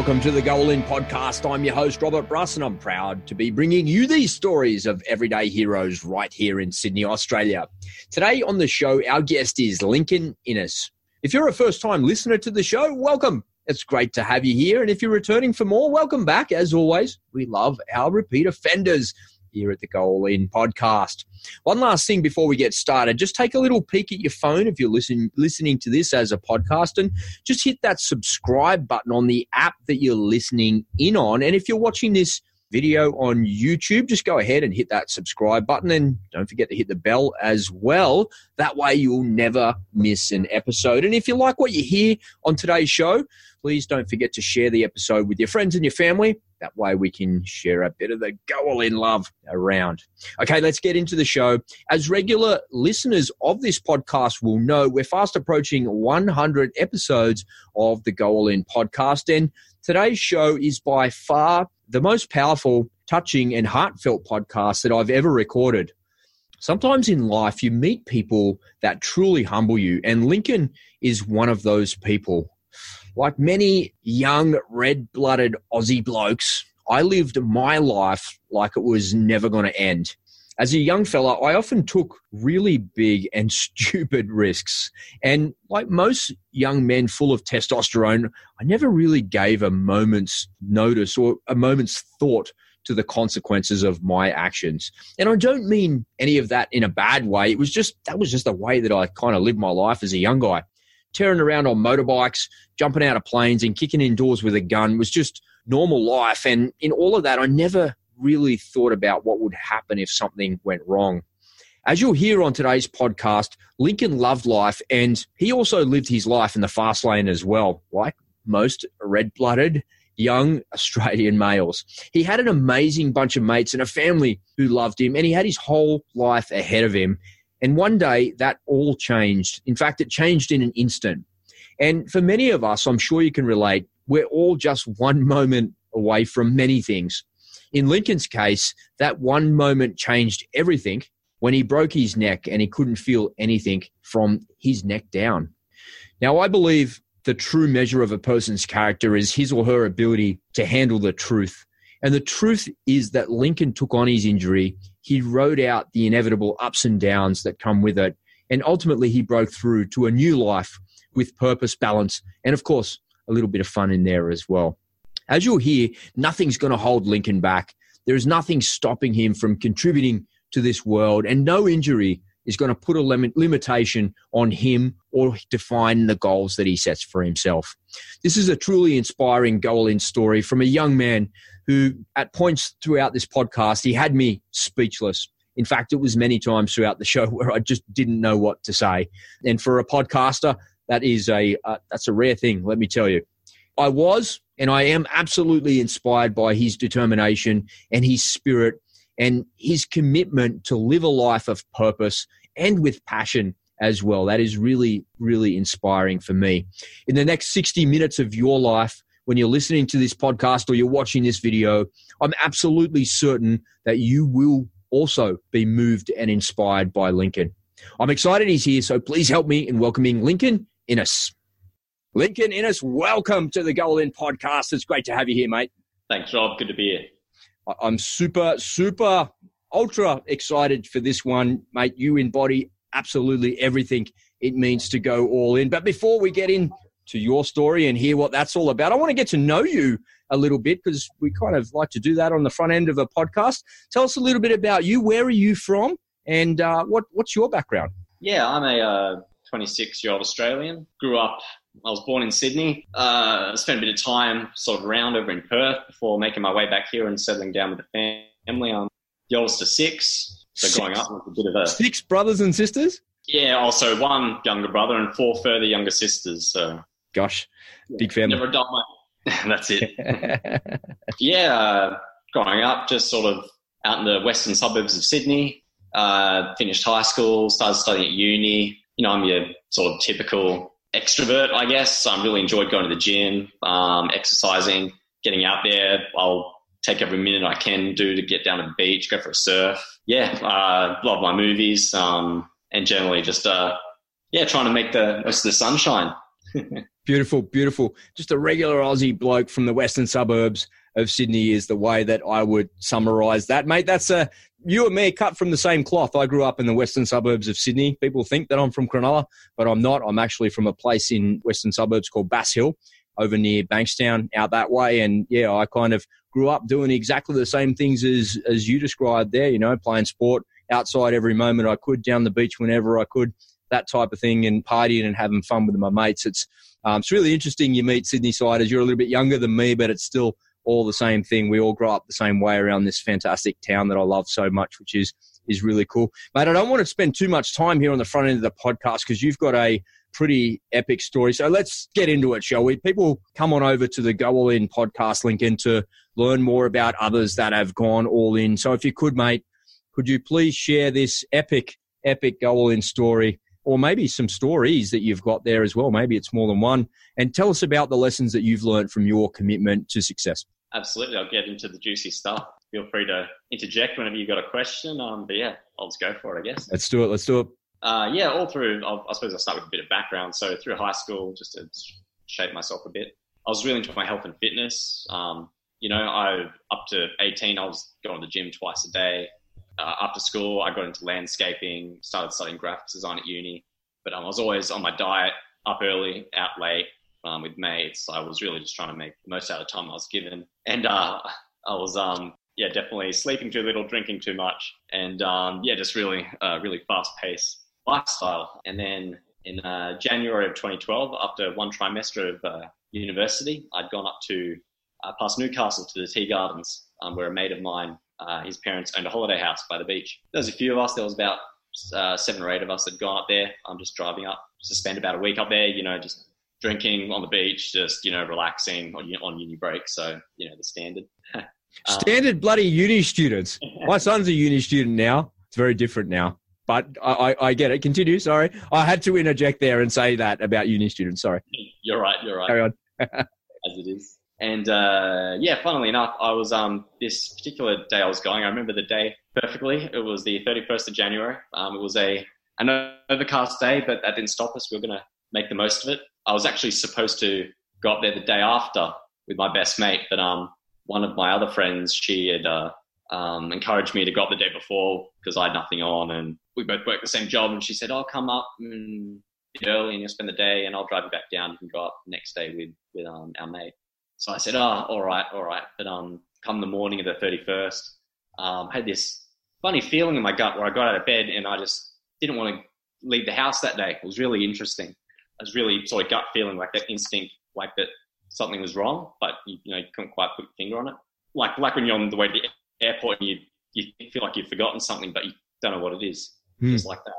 Welcome to the Go All In podcast. I'm your host, Robert Bruss, and I'm proud to be bringing you these stories of everyday heroes right here in Sydney, Australia. Today on the show, our guest is Lincoln Innes. If you're a first time listener to the show, welcome. It's great to have you here. And if you're returning for more, welcome back. As always, we love our repeat offenders here at the Go All In podcast. One last thing before we get started, just take a little peek at your phone if you're listen, listening to this as a podcast and just hit that subscribe button on the app that you're listening in on. And if you're watching this video on YouTube, just go ahead and hit that subscribe button and don't forget to hit the bell as well. That way you'll never miss an episode. And if you like what you hear on today's show, please don't forget to share the episode with your friends and your family. That way we can share a bit of the goal in love around. Okay, let's get into the show. As regular listeners of this podcast will know, we're fast approaching 100 episodes of the Go All In podcast. And today's show is by far the most powerful, touching, and heartfelt podcast that I've ever recorded. Sometimes in life, you meet people that truly humble you, and Lincoln is one of those people. Like many young, red blooded Aussie blokes, I lived my life like it was never going to end. As a young fella, I often took really big and stupid risks. And like most young men full of testosterone, I never really gave a moment's notice or a moment's thought to the consequences of my actions. And I don't mean any of that in a bad way. It was just, that was just the way that I kind of lived my life as a young guy tearing around on motorbikes, jumping out of planes, and kicking indoors with a gun was just normal life. And in all of that, I never really thought about what would happen if something went wrong. As you'll hear on today's podcast, Lincoln loved life and he also lived his life in the fast lane as well, like most red blooded young Australian males. He had an amazing bunch of mates and a family who loved him, and he had his whole life ahead of him. And one day that all changed. In fact, it changed in an instant. And for many of us, I'm sure you can relate, we're all just one moment away from many things. In Lincoln's case, that one moment changed everything when he broke his neck and he couldn't feel anything from his neck down. Now, I believe the true measure of a person's character is his or her ability to handle the truth. And the truth is that Lincoln took on his injury he rode out the inevitable ups and downs that come with it. And ultimately, he broke through to a new life with purpose, balance, and of course, a little bit of fun in there as well. As you'll hear, nothing's going to hold Lincoln back. There is nothing stopping him from contributing to this world, and no injury is going to put a limit, limitation on him or define the goals that he sets for himself. This is a truly inspiring goal in story from a young man who, at points throughout this podcast, he had me speechless. In fact, it was many times throughout the show where I just didn't know what to say. And for a podcaster, that is a uh, that's a rare thing. Let me tell you. I was and I am absolutely inspired by his determination and his spirit and his commitment to live a life of purpose and with passion as well. That is really, really inspiring for me. In the next 60 minutes of your life, when you're listening to this podcast or you're watching this video, I'm absolutely certain that you will also be moved and inspired by Lincoln. I'm excited he's here, so please help me in welcoming Lincoln Innes. Lincoln Innes, welcome to the Go All In podcast. It's great to have you here, mate. Thanks, Rob. Good to be here. I'm super, super, ultra excited for this one, mate. You embody absolutely everything it means to go all in. But before we get in to your story and hear what that's all about. I want to get to know you a little bit because we kind of like to do that on the front end of a podcast. Tell us a little bit about you. Where are you from? And uh, what, what's your background? Yeah, I'm a 26 uh, year old Australian. Grew up, I was born in Sydney. Uh, spent a bit of time sort of around over in Perth before making my way back here and settling down with the family. I'm the oldest of six. So six. growing up with a bit of a. Six brothers and sisters? Yeah, also one younger brother and four further younger sisters. So Gosh, big family. Never done my. That's it. yeah, uh, growing up, just sort of out in the western suburbs of Sydney. Uh, finished high school, started studying at uni. You know, I'm your sort of typical extrovert, I guess. I really enjoyed going to the gym, um, exercising, getting out there. I'll take every minute I can do to get down to the beach, go for a surf. Yeah, uh, love my movies, um, and generally just uh, yeah, trying to make the most of the sunshine. beautiful, beautiful. Just a regular Aussie bloke from the western suburbs of Sydney is the way that I would summarise that, mate. That's a you and me cut from the same cloth. I grew up in the western suburbs of Sydney. People think that I'm from Cronulla, but I'm not. I'm actually from a place in western suburbs called Bass Hill, over near Bankstown, out that way. And yeah, I kind of grew up doing exactly the same things as as you described there. You know, playing sport outside every moment I could, down the beach whenever I could, that type of thing, and partying and having fun with my mates. It's um, it's really interesting. You meet Sydney siders. You're a little bit younger than me, but it's still all the same thing. We all grow up the same way around this fantastic town that I love so much, which is is really cool. Mate, I don't want to spend too much time here on the front end of the podcast because you've got a pretty epic story. So let's get into it, shall we? People come on over to the Go All In podcast link and to learn more about others that have gone all in. So if you could, mate, could you please share this epic, epic Go All In story? Or maybe some stories that you've got there as well. Maybe it's more than one. And tell us about the lessons that you've learned from your commitment to success. Absolutely. I'll get into the juicy stuff. Feel free to interject whenever you've got a question. Um, but yeah, I'll just go for it, I guess. Let's do it. Let's do it. Uh, yeah, all through, I'll, i suppose I'll start with a bit of background. So through high school, just to shape myself a bit, I was really into my health and fitness. Um, you know, I up to 18, I was going to the gym twice a day. Uh, after school, I got into landscaping, started studying graphics design at uni. But um, I was always on my diet, up early, out late, um, with mates. I was really just trying to make the most out of the time I was given. And uh, I was, um, yeah, definitely sleeping too little, drinking too much, and um, yeah, just really, uh, really fast paced lifestyle. And then in uh, January of 2012, after one trimester of uh, university, I'd gone up to uh, past Newcastle to the Tea Gardens, um, where a mate of mine, uh, his parents owned a holiday house by the beach. There was a few of us. There was about seven or eight of us that had gone up there. I'm just driving up to spend about a week up there. You know, just drinking on the beach, just you know, relaxing on, on uni break. So you know, the standard. um, standard bloody uni students. My son's a uni student now. It's very different now. But I, I, I, get it. Continue. Sorry, I had to interject there and say that about uni students. Sorry. You're right. You're right. Carry on. As it is. And uh, yeah, funnily enough, I was um, this particular day I was going. I remember the day perfectly. It was the 31st of January. Um, it was a an overcast day, but that didn't stop us. We were going to make the most of it. I was actually supposed to go up there the day after with my best mate, but um, one of my other friends, she had uh, um, encouraged me to go up the day before because I had nothing on, and we both worked the same job. And she said, "I'll come up mm, early and you'll spend the day, and I'll drive you back down. Can go up next day with with um, our mate." So I said, "Oh, all right, all right." But um, come the morning of the thirty first, um, I had this funny feeling in my gut where I got out of bed and I just didn't want to leave the house that day. It was really interesting. I was really sort of gut feeling like that instinct, like that something was wrong, but you, you know you couldn't quite put your finger on it. Like like when you're on the way to the airport and you you feel like you've forgotten something, but you don't know what it is. Mm. Just like that.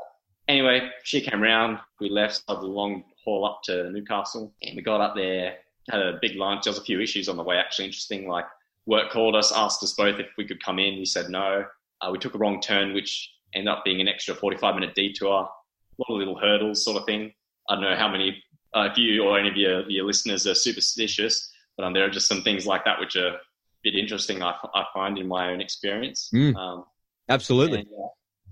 Anyway, she came round. We left the long haul up to Newcastle, and we got up there. Had a big lunch. There was a few issues on the way. Actually, interesting. Like work called us, asked us both if we could come in. We said no. Uh, we took a wrong turn, which ended up being an extra 45 minute detour. A lot of little hurdles, sort of thing. I don't know how many, uh, if you or any of your, your listeners are superstitious, but um, there are just some things like that which are a bit interesting, I, I find, in my own experience. Mm, um, absolutely. And, uh,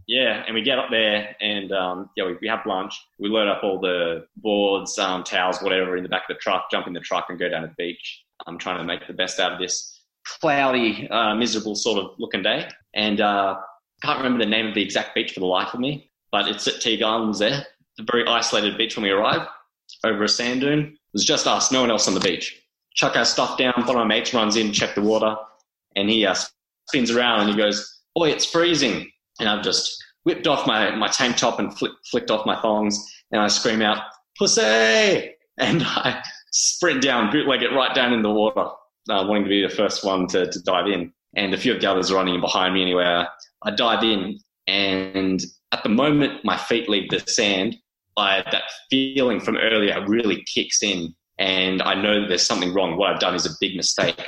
yeah, and we get up there and um, yeah, we, we, have lunch. We load up all the boards, um, towels, whatever in the back of the truck, jump in the truck and go down to the beach. I'm trying to make the best out of this cloudy, uh, miserable sort of looking day. And uh, can't remember the name of the exact beach for the life of me, but it's at Tea Gardens there a very isolated beach when we arrived, over a sand dune. It was just us, no one else on the beach. Chuck our stuff down, one of my mates runs in, check the water, and he uh, spins around and he goes, Boy, it's freezing. And I've just whipped off my, my tank top and flick, flicked off my thongs, and I scream out, Pussy! And I sprint down, bootleg it right down in the water, uh, wanting to be the first one to, to dive in. And a few of the others are running in behind me anyway. I dive in, and at the moment my feet leave the sand, I, that feeling from earlier really kicks in and I know that there's something wrong. What I've done is a big mistake.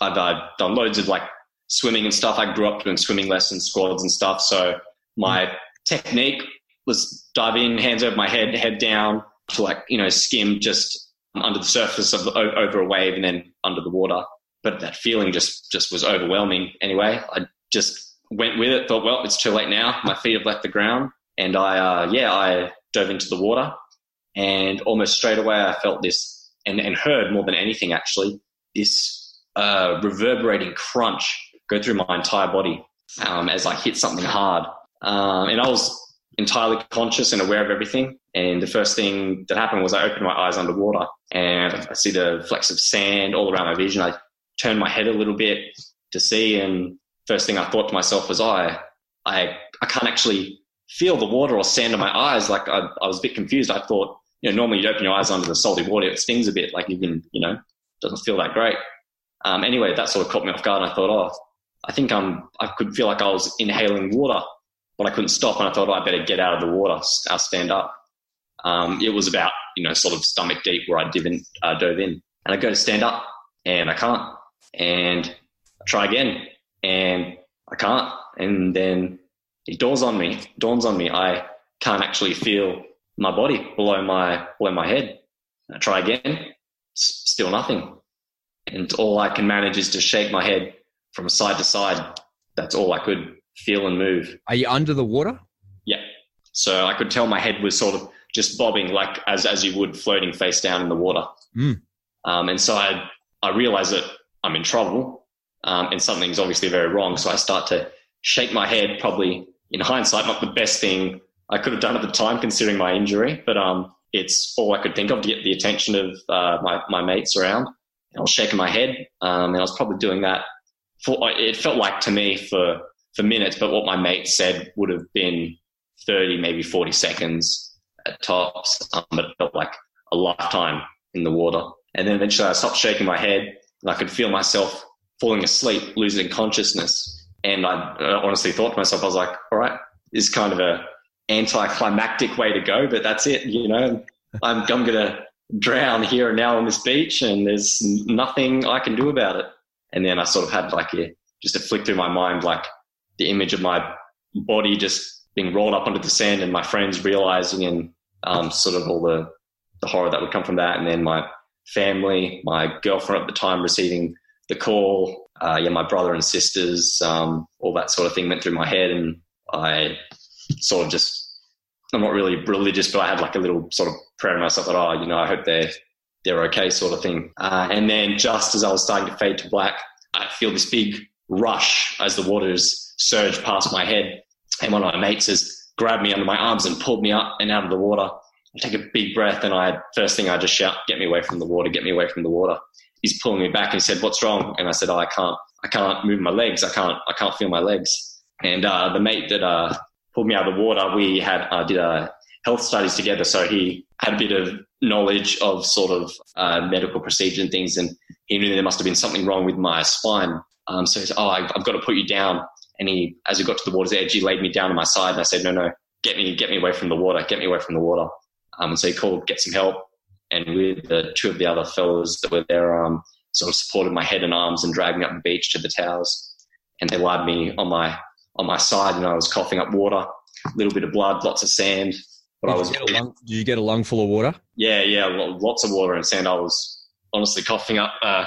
I've uh, done loads of like swimming and stuff. I grew up doing swimming lessons, squads and stuff. So my technique was dive in, hands over my head, head down to like, you know, skim just under the surface of the, over a wave and then under the water. But that feeling just, just was overwhelming. Anyway, I just went with it, thought, well, it's too late now. My feet have left the ground. And I, uh, yeah, I dove into the water And almost straight away, I felt this and, and heard more than anything actually this uh, reverberating crunch go through my entire body um, as I hit something hard. Um, and I was entirely conscious and aware of everything. And the first thing that happened was I opened my eyes underwater and I see the flecks of sand all around my vision. I turned my head a little bit to see, and first thing I thought to myself was, I, I, I can't actually feel the water or sand in my eyes. Like I, I was a bit confused. I thought, you know, normally you open your eyes under the salty water, it stings a bit, like you can, you know, doesn't feel that great. Um, anyway, that sort of caught me off guard. And I thought, oh, I think I'm, I could feel like I was inhaling water, but I couldn't stop. And I thought, oh, I better get out of the water. I'll stand up. Um, it was about, you know, sort of stomach deep where I dove in, uh, dove in. And I go to stand up and I can't. And I try again and I can't. And then it dawns on me, dawns on me, I can't actually feel my body below my, below my head. I try again, still nothing. And all I can manage is to shake my head from side to side. That's all I could feel and move. Are you under the water? Yeah. So I could tell my head was sort of just bobbing like as, as you would floating face down in the water. Mm. Um, and so I, I realized that I'm in trouble um, and something's obviously very wrong. So I start to shake my head, probably in hindsight, not the best thing I could have done at the time considering my injury, but um, it's all I could think of to get the attention of uh, my, my mates around. I was shaking my head, um, and I was probably doing that for. It felt like to me for for minutes, but what my mate said would have been thirty, maybe forty seconds at tops. Um, but it felt like a lifetime in the water. And then eventually, I stopped shaking my head, and I could feel myself falling asleep, losing consciousness. And I, I honestly thought to myself, I was like, "All right, this is kind of a anticlimactic way to go, but that's it. You know, I'm I'm gonna drown here and now on this beach and there's nothing I can do about it. And then I sort of had like a, just a flick through my mind, like the image of my body just being rolled up onto the sand and my friends realizing and um, sort of all the, the horror that would come from that. And then my family, my girlfriend at the time receiving the call, uh, yeah, my brother and sisters, um, all that sort of thing went through my head. And I sort of just I'm not really religious, but I had like a little sort of prayer to myself that, oh, you know, I hope they're, they're okay sort of thing. Uh, and then just as I was starting to fade to black, I feel this big rush as the waters surge past my head. And one of my mates has grabbed me under my arms and pulled me up and out of the water. I take a big breath and I, first thing I just shout, get me away from the water, get me away from the water. He's pulling me back and he said, what's wrong? And I said, oh, I can't, I can't move my legs. I can't, I can't feel my legs. And, uh, the mate that, uh, pulled me out of the water, we had uh, did a health studies together. So he had a bit of knowledge of sort of uh, medical procedure and things, and he knew there must have been something wrong with my spine. Um, so he said, "Oh, I've, got to put you down." And he, as he got to the water's edge, he laid me down on my side, and I said, "No, no, get me, get me away from the water, get me away from the water." Um, and so he called, get some help, and with the two of the other fellows that were there, um, sort of supported my head and arms and dragged me up the beach to the towers, and they lied me on my on my side and I was coughing up water, a little bit of blood, lots of sand. But did I was. You lung, did you get a lung full of water? Yeah, yeah, lots of water and sand. I was honestly coughing up uh,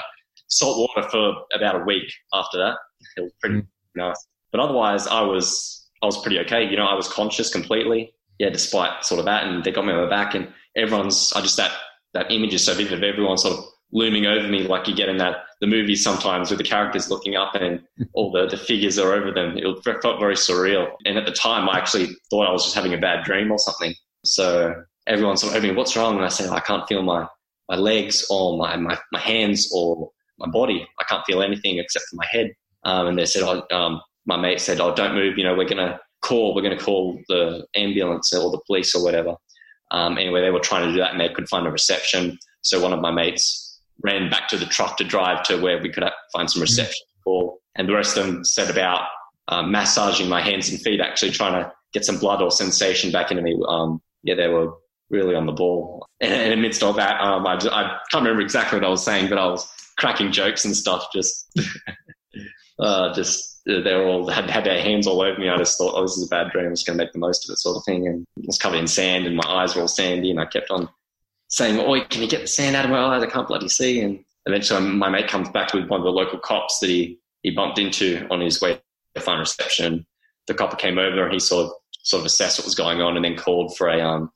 salt water for about a week after that. It was pretty mm. nice. But otherwise, I was I was pretty okay. You know, I was conscious completely. Yeah, despite sort of that, and they got me on my back, and everyone's. I just that that image is so vivid of everyone sort of looming over me like you get in that the movies sometimes with the characters looking up and all the, the figures are over them. It felt very surreal. And at the time, I actually thought I was just having a bad dream or something. So everyone sort of me, what's wrong? And I said, I can't feel my, my legs or my, my, my hands or my body. I can't feel anything except for my head. Um, and they said, oh, um, my mate said, oh, don't move. You know, we're going to call, we're going to call the ambulance or the police or whatever. Um, anyway, they were trying to do that and they could find a reception. So one of my mates ran back to the truck to drive to where we could find some reception for. And the rest of them set about um, massaging my hands and feet, actually trying to get some blood or sensation back into me. Um, yeah, they were really on the ball. And, amidst all that, um, I, just, I can't remember exactly what I was saying, but I was cracking jokes and stuff. Just, uh, just uh, they were all had had their hands all over me. I just thought, oh, this is a bad dream. I'm just going to make the most of it, sort of thing. And it was covered in sand, and my eyes were all sandy, and I kept on saying, "Oi, can you get the sand out of my eyes? I can't bloody see." And eventually, my mate comes back with one of the local cops that he he bumped into on his way to find reception. The copper came over and he sort of sort of assessed what was going on and then called for a um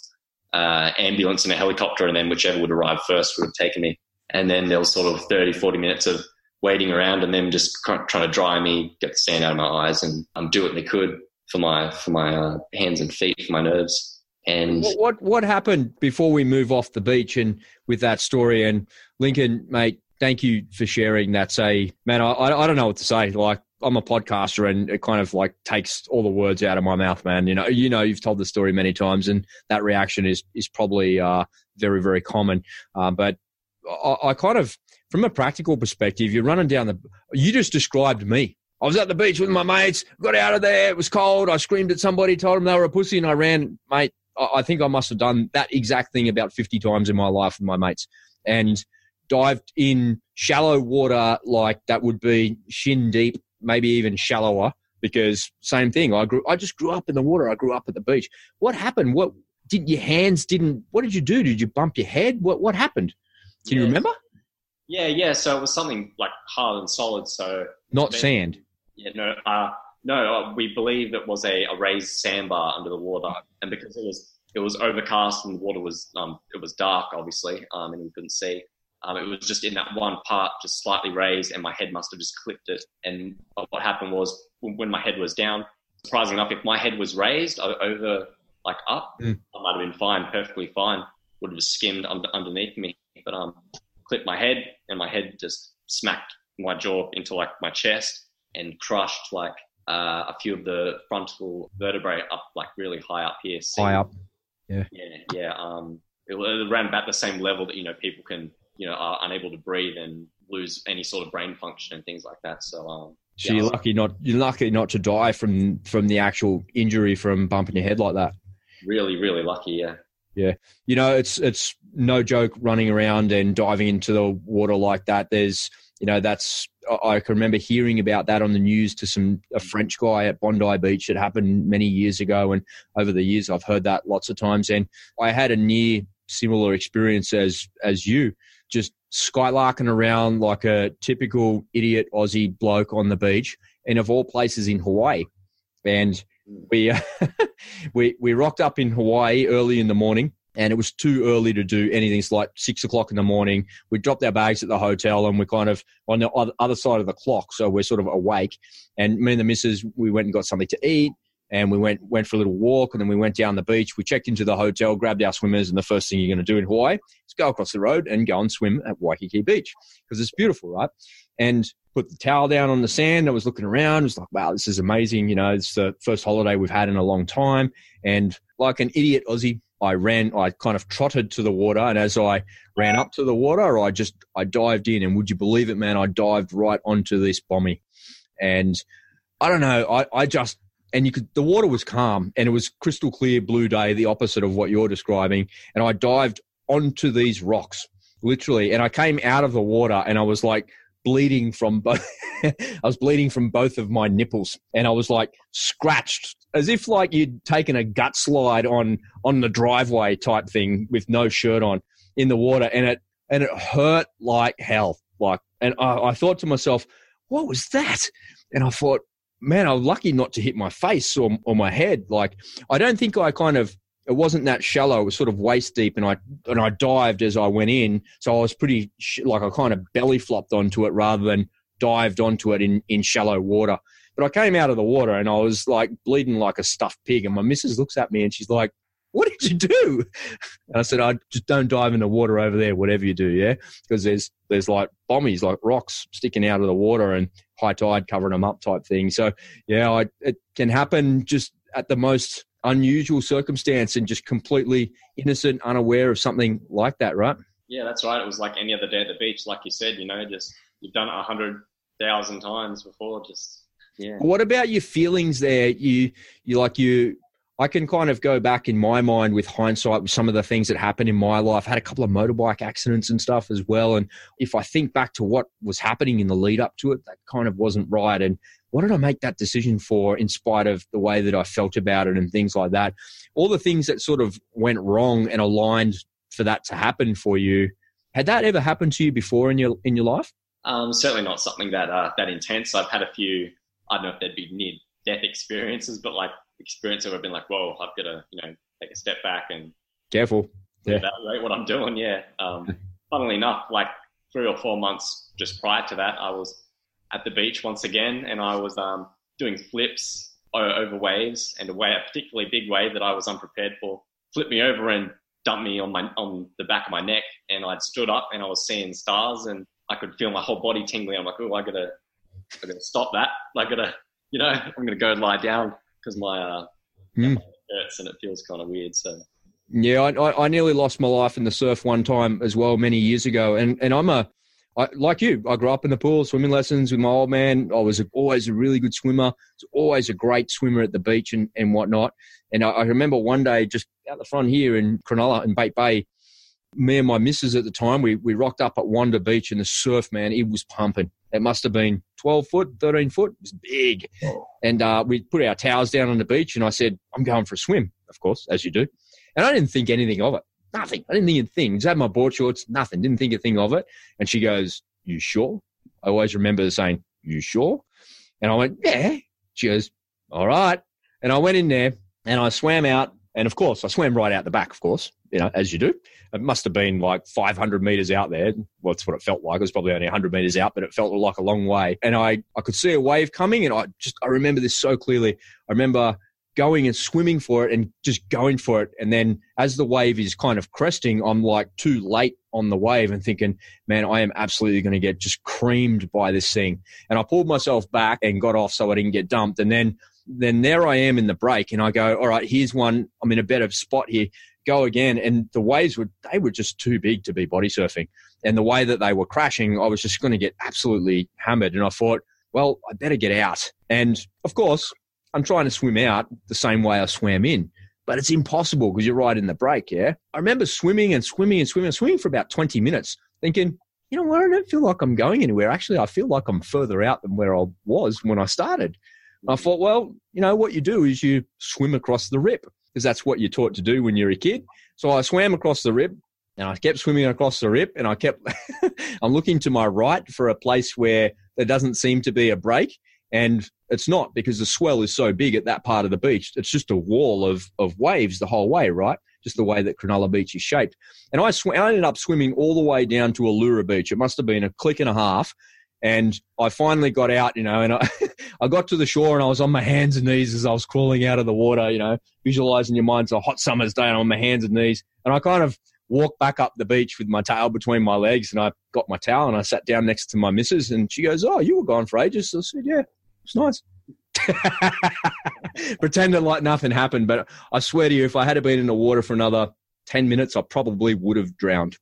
uh, ambulance and a helicopter, and then whichever would arrive first would have taken me. And then there was sort of 30, 40 minutes of waiting around and them just trying to dry me, get the sand out of my eyes, and um, do what they could for my for my uh, hands and feet, for my nerves. And what, what what happened before we move off the beach and with that story? And Lincoln, mate, thank you for sharing that. Say, man, I I don't know what to say. Like I'm a podcaster and it kind of like takes all the words out of my mouth, man. You know, you know, you've told the story many times, and that reaction is is probably uh, very very common. Uh, but I, I, kind of, from a practical perspective, you're running down the. You just described me. I was at the beach with my mates, got out of there. It was cold. I screamed at somebody, told them they were a pussy, and I ran, mate. I, I think I must have done that exact thing about 50 times in my life with my mates, and dived in shallow water like that would be shin deep maybe even shallower because same thing. I grew, I just grew up in the water. I grew up at the beach. What happened? What did your hands didn't? What did you do? Did you bump your head? What what happened? Can yeah. you remember? Yeah, yeah. So it was something like hard and solid. So not been, sand. Yeah, no, uh, no. Uh, we believe it was a, a raised sandbar under the water, and because it was it was overcast and the water was um it was dark, obviously, um, and we couldn't see. Um, it was just in that one part, just slightly raised, and my head must have just clipped it. And what happened was when my head was down, surprisingly enough, if my head was raised over, like up, mm. I might have been fine, perfectly fine, would have skimmed under, underneath me. But um, clipped my head, and my head just smacked my jaw into like my chest and crushed like uh, a few of the frontal vertebrae up, like really high up here. high up. Yeah. Yeah. Yeah. Um, it, it ran about the same level that you know people can you know are unable to breathe and lose any sort of brain function and things like that. So, um, so yeah, you're lucky not you're lucky not to die from from the actual injury from bumping your head like that. Really, really lucky, yeah. Yeah, you know it's it's no joke running around and diving into the water like that. There's you know that's I can remember hearing about that on the news to some a French guy at Bondi Beach. It happened many years ago, and over the years I've heard that lots of times. And I had a near similar experience as as you just skylarking around like a typical idiot Aussie bloke on the beach, and of all places in Hawaii. And we uh, we we rocked up in Hawaii early in the morning, and it was too early to do anything. It's like six o'clock in the morning. We dropped our bags at the hotel, and we're kind of on the other side of the clock, so we're sort of awake. And me and the missus, we went and got something to eat and we went went for a little walk and then we went down the beach. We checked into the hotel, grabbed our swimmers, and the first thing you're going to do in Hawaii is go across the road and go and swim at Waikiki Beach because it's beautiful, right? And put the towel down on the sand. I was looking around. I was like, wow, this is amazing. You know, it's the first holiday we've had in a long time. And like an idiot Aussie, I ran, I kind of trotted to the water. And as I ran up to the water, I just, I dived in. And would you believe it, man? I dived right onto this bommy. And I don't know, I, I just and you could the water was calm and it was crystal clear blue day the opposite of what you're describing. And i dived onto these rocks literally and i came out of the water and i was like bleeding from both i was bleeding from both of my nipples. And i was like scratched as if like you'd taken a gut slide on on the driveway type thing with no shirt on in the water. And it and it hurt like hell. Like and I, I thought to myself what was that? And i thought man, I'm lucky not to hit my face or, or my head. Like, I don't think I kind of, it wasn't that shallow. It was sort of waist deep, and I and I dived as I went in, so I was pretty like I kind of belly flopped onto it rather than dived onto it in in shallow water. But I came out of the water and I was like bleeding like a stuffed pig, and my missus looks at me and she's like, "What did you do?" And I said, "I just don't dive in the water over there, whatever you do, yeah, because there's there's like bommies, like rocks sticking out of the water, and high tide covering them up type thing. So yeah, I, it can happen just at the most unusual circumstance and just completely innocent, unaware of something like that, right? Yeah, that's right. It was like any other day at the beach, like you said. You know, just you've done it a hundred thousand times before. Just yeah. What about your feelings there? You you like you I can kind of go back in my mind with hindsight with some of the things that happened in my life. I had a couple of motorbike accidents and stuff as well. And if I think back to what was happening in the lead up to it, that kind of wasn't right. And what did I make that decision for in spite of the way that I felt about it and things like that? All the things that sort of went wrong and aligned for that to happen for you. Had that ever happened to you before in your in your life? Um, certainly not something that uh, that intense. I've had a few. I don't know if they'd be near death experiences, but like experience where I've been like, whoa, I've got to, you know, take a step back and Careful. Yeah. Evaluate what I'm doing. Yeah. Um, funnily enough, like three or four months just prior to that, I was at the beach once again, and I was um, doing flips over waves, and a, wave, a particularly big wave that I was unprepared for flipped me over and dumped me on my on the back of my neck, and I'd stood up and I was seeing stars, and I could feel my whole body tingling. I'm like, oh, I gotta, I gotta stop that. I gotta, you know, I'm gonna go lie down because my uh, mm. hurts and it feels kind of weird. So. Yeah, I, I nearly lost my life in the surf one time as well many years ago, and and I'm a I, like you, I grew up in the pool, swimming lessons with my old man. I was always a really good swimmer. Was always a great swimmer at the beach and, and whatnot. And I, I remember one day just out the front here in Cronulla and Bate Bay, me and my missus at the time, we, we rocked up at Wanda Beach and the surf, man, it was pumping. It must have been 12 foot, 13 foot. It was big. Oh. And uh, we put our towels down on the beach and I said, I'm going for a swim, of course, as you do. And I didn't think anything of it. Nothing. I didn't think of things. I had my board shorts, nothing. Didn't think a thing of it. And she goes, You sure? I always remember saying, You sure? And I went, Yeah. She goes, All right. And I went in there and I swam out. And of course, I swam right out the back, of course, you know, as you do. It must have been like 500 meters out there. Well, that's what it felt like. It was probably only 100 meters out, but it felt like a long way. And I, I could see a wave coming and I just, I remember this so clearly. I remember going and swimming for it and just going for it. And then as the wave is kind of cresting, I'm like too late on the wave and thinking, man, I am absolutely going to get just creamed by this thing. And I pulled myself back and got off so I didn't get dumped. And then, then there I am in the break and I go, all right, here's one. I'm in a better spot here. Go again. And the waves were, they were just too big to be body surfing. And the way that they were crashing, I was just going to get absolutely hammered. And I thought, well, I better get out. And of course, I'm trying to swim out the same way I swam in, but it's impossible because you're right in the break. Yeah. I remember swimming and swimming and swimming and swimming for about 20 minutes thinking, you know what? I don't feel like I'm going anywhere. Actually, I feel like I'm further out than where I was when I started. And I thought, well, you know, what you do is you swim across the rip because that's what you're taught to do when you're a kid. So I swam across the rip and I kept swimming across the rip and I kept, I'm looking to my right for a place where there doesn't seem to be a break. And it's not because the swell is so big at that part of the beach. It's just a wall of, of waves the whole way, right? Just the way that Cronulla Beach is shaped. And I, sw- I ended up swimming all the way down to Elouera Beach. It must have been a click and a half. And I finally got out, you know, and I, I got to the shore and I was on my hands and knees as I was crawling out of the water, you know, visualizing your mind's a hot summer's day and I'm on my hands and knees. And I kind of walked back up the beach with my tail between my legs and I got my towel and I sat down next to my missus and she goes, Oh, you were gone for ages. I said, Yeah, it's nice. Pretending like nothing happened, but I swear to you, if I had been in the water for another 10 minutes, I probably would have drowned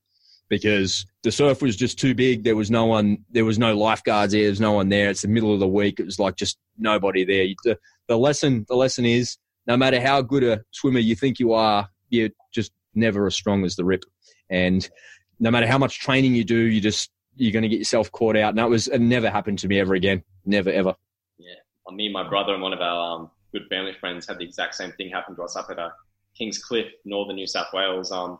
because the surf was just too big. There was no one, there was no lifeguards there. There's no one there. It's the middle of the week. It was like just nobody there. The, the lesson, the lesson is no matter how good a swimmer you think you are, you're just never as strong as the rip. And no matter how much training you do, you just, you're going to get yourself caught out. And that was, it never happened to me ever again. Never, ever Yeah, me and my brother and one of our um, good family friends had the exact same thing happen to us up at uh, Kingscliff, northern New South Wales. Um,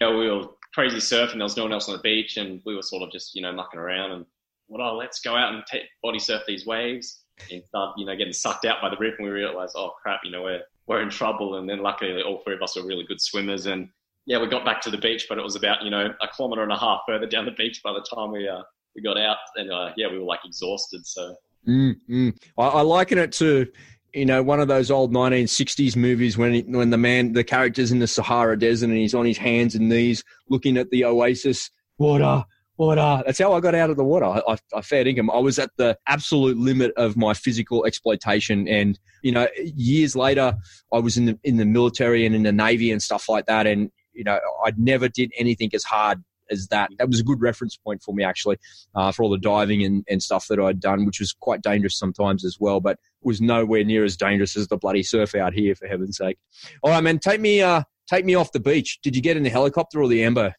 yeah, we were crazy surf and There was no one else on the beach, and we were sort of just you know mucking around and well, oh, let's go out and body surf these waves and start you know getting sucked out by the rip. And we realized, oh crap, you know we're we're in trouble. And then luckily, all three of us were really good swimmers, and yeah, we got back to the beach, but it was about you know a kilometre and a half further down the beach by the time we uh, we got out, and uh, yeah, we were like exhausted. So Mm, mm. I, I, liken it to, you know, one of those old 1960s movies when when the man, the character's in the Sahara Desert and he's on his hands and knees looking at the oasis. Water, water. That's how I got out of the water. I, I, I fair income. I was at the absolute limit of my physical exploitation, and you know, years later, I was in the in the military and in the navy and stuff like that, and you know, I never did anything as hard as that. That was a good reference point for me actually, uh, for all the diving and, and stuff that I'd done, which was quite dangerous sometimes as well, but was nowhere near as dangerous as the bloody surf out here, for heaven's sake. All right, man, take me, uh, take me off the beach. Did you get in the helicopter or the Ambo?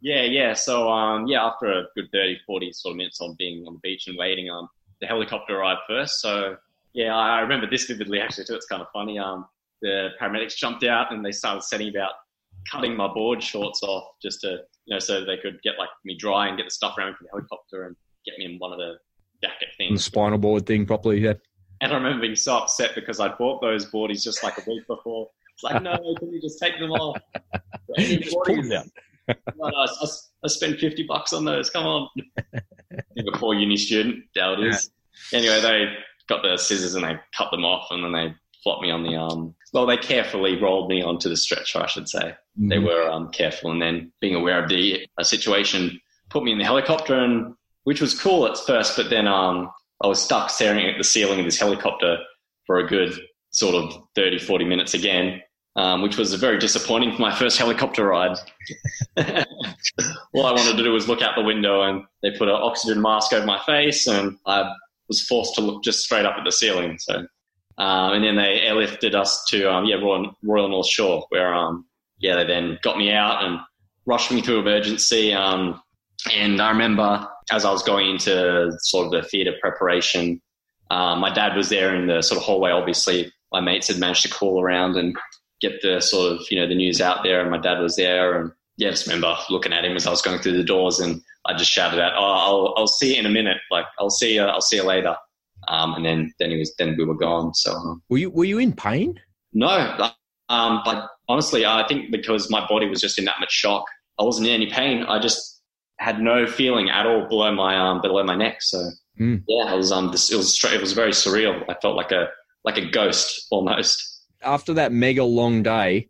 Yeah, yeah. So, um, yeah, after a good 30, 40 sort of minutes on being on the beach and waiting, um, the helicopter arrived first. So, yeah, I remember this vividly actually too. It's kind of funny. Um, the paramedics jumped out and they started setting about cutting my board shorts off just to, you know, so they could get like me dry and get the stuff around from the helicopter and get me in one of the jacket things. The spinal board thing properly, yeah. And I remember being so upset because I bought those boardies just like a week before. It's like, no, can you just take them off? just pull them down. I, I, I, spent 50 bucks on those. Come on. a poor uni student. Doubt it is. Yeah. Anyway, they got the scissors and they cut them off and then they flopped me on the arm. Well, they carefully rolled me onto the stretcher, I should say. Mm-hmm. They were um, careful and then being aware of the uh, situation, put me in the helicopter and which was cool at first, but then um, I was stuck staring at the ceiling of this helicopter for a good sort of 30, 40 minutes again, um, which was very disappointing for my first helicopter ride. All I wanted to do was look out the window and they put an oxygen mask over my face and I was forced to look just straight up at the ceiling. So, um, and then they airlifted us to, um, yeah, Royal, Royal North Shore where, um, yeah, they then got me out and rushed me through emergency. Um, and I remember as I was going into sort of the theatre preparation, um, my dad was there in the sort of hallway. Obviously, my mates had managed to call around and get the sort of you know the news out there, and my dad was there. And yeah, I just remember looking at him as I was going through the doors, and I just shouted out, "Oh, I'll, I'll see you in a minute. Like, I'll see you. I'll see you later." Um, and then then he was then we were gone. So were you were you in pain? No, um, but honestly, I think because my body was just in that much shock, I wasn't in any pain. I just had no feeling at all below my arm, um, below my neck. So mm. yeah, it was um, this, it was it was very surreal. I felt like a like a ghost almost. After that mega long day,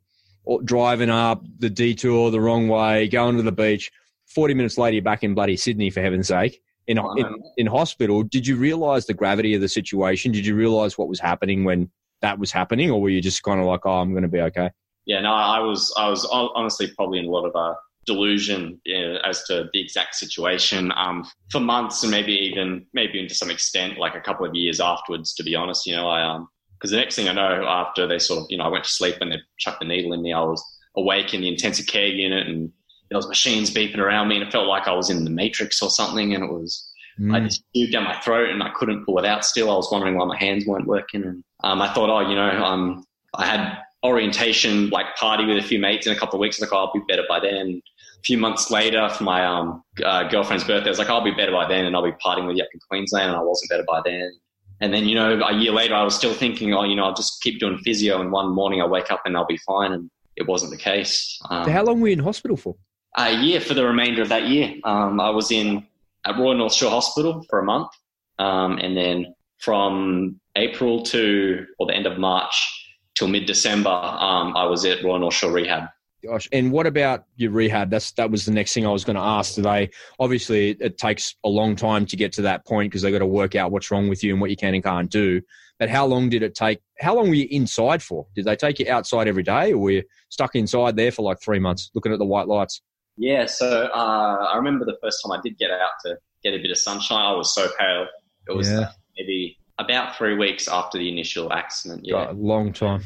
driving up the detour the wrong way, going to the beach. Forty minutes later, you're back in bloody Sydney for heaven's sake. In, in, in hospital, did you realize the gravity of the situation? Did you realize what was happening when that was happening, or were you just kind of like, "Oh, I'm going to be okay"? Yeah, no, I was. I was honestly probably in a lot of uh, delusion you know, as to the exact situation um, for months and maybe even maybe even to some extent like a couple of years afterwards to be honest you know i um because the next thing i know after they sort of you know i went to sleep and they chucked the needle in me i was awake in the intensive care unit and there was machines beeping around me and it felt like i was in the matrix or something and it was mm. i just tube down my throat and i couldn't pull it out still i was wondering why my hands weren't working and um, i thought oh you know um, i had orientation like party with a few mates in a couple of weeks like oh, i'll be better by then a few months later for my um, uh, girlfriend's birthday, I was like, I'll be better by then and I'll be partying with you up in Queensland. And I wasn't better by then. And then, you know, a year later, I was still thinking, oh, you know, I'll just keep doing physio. And one morning I wake up and I'll be fine. And it wasn't the case. Um, so how long were you in hospital for? A year for the remainder of that year. Um, I was in at Royal North Shore Hospital for a month. Um, and then from April to, or the end of March till mid December, um, I was at Royal North Shore Rehab. Gosh, and what about your rehab? That's that was the next thing I was going to ask today. Obviously, it takes a long time to get to that point because they got to work out what's wrong with you and what you can and can't do. But how long did it take? How long were you inside for? Did they take you outside every day, or were you stuck inside there for like three months looking at the white lights? Yeah, so uh, I remember the first time I did get out to get a bit of sunshine. I was so pale. It was yeah. maybe about three weeks after the initial accident. Yeah, a long time.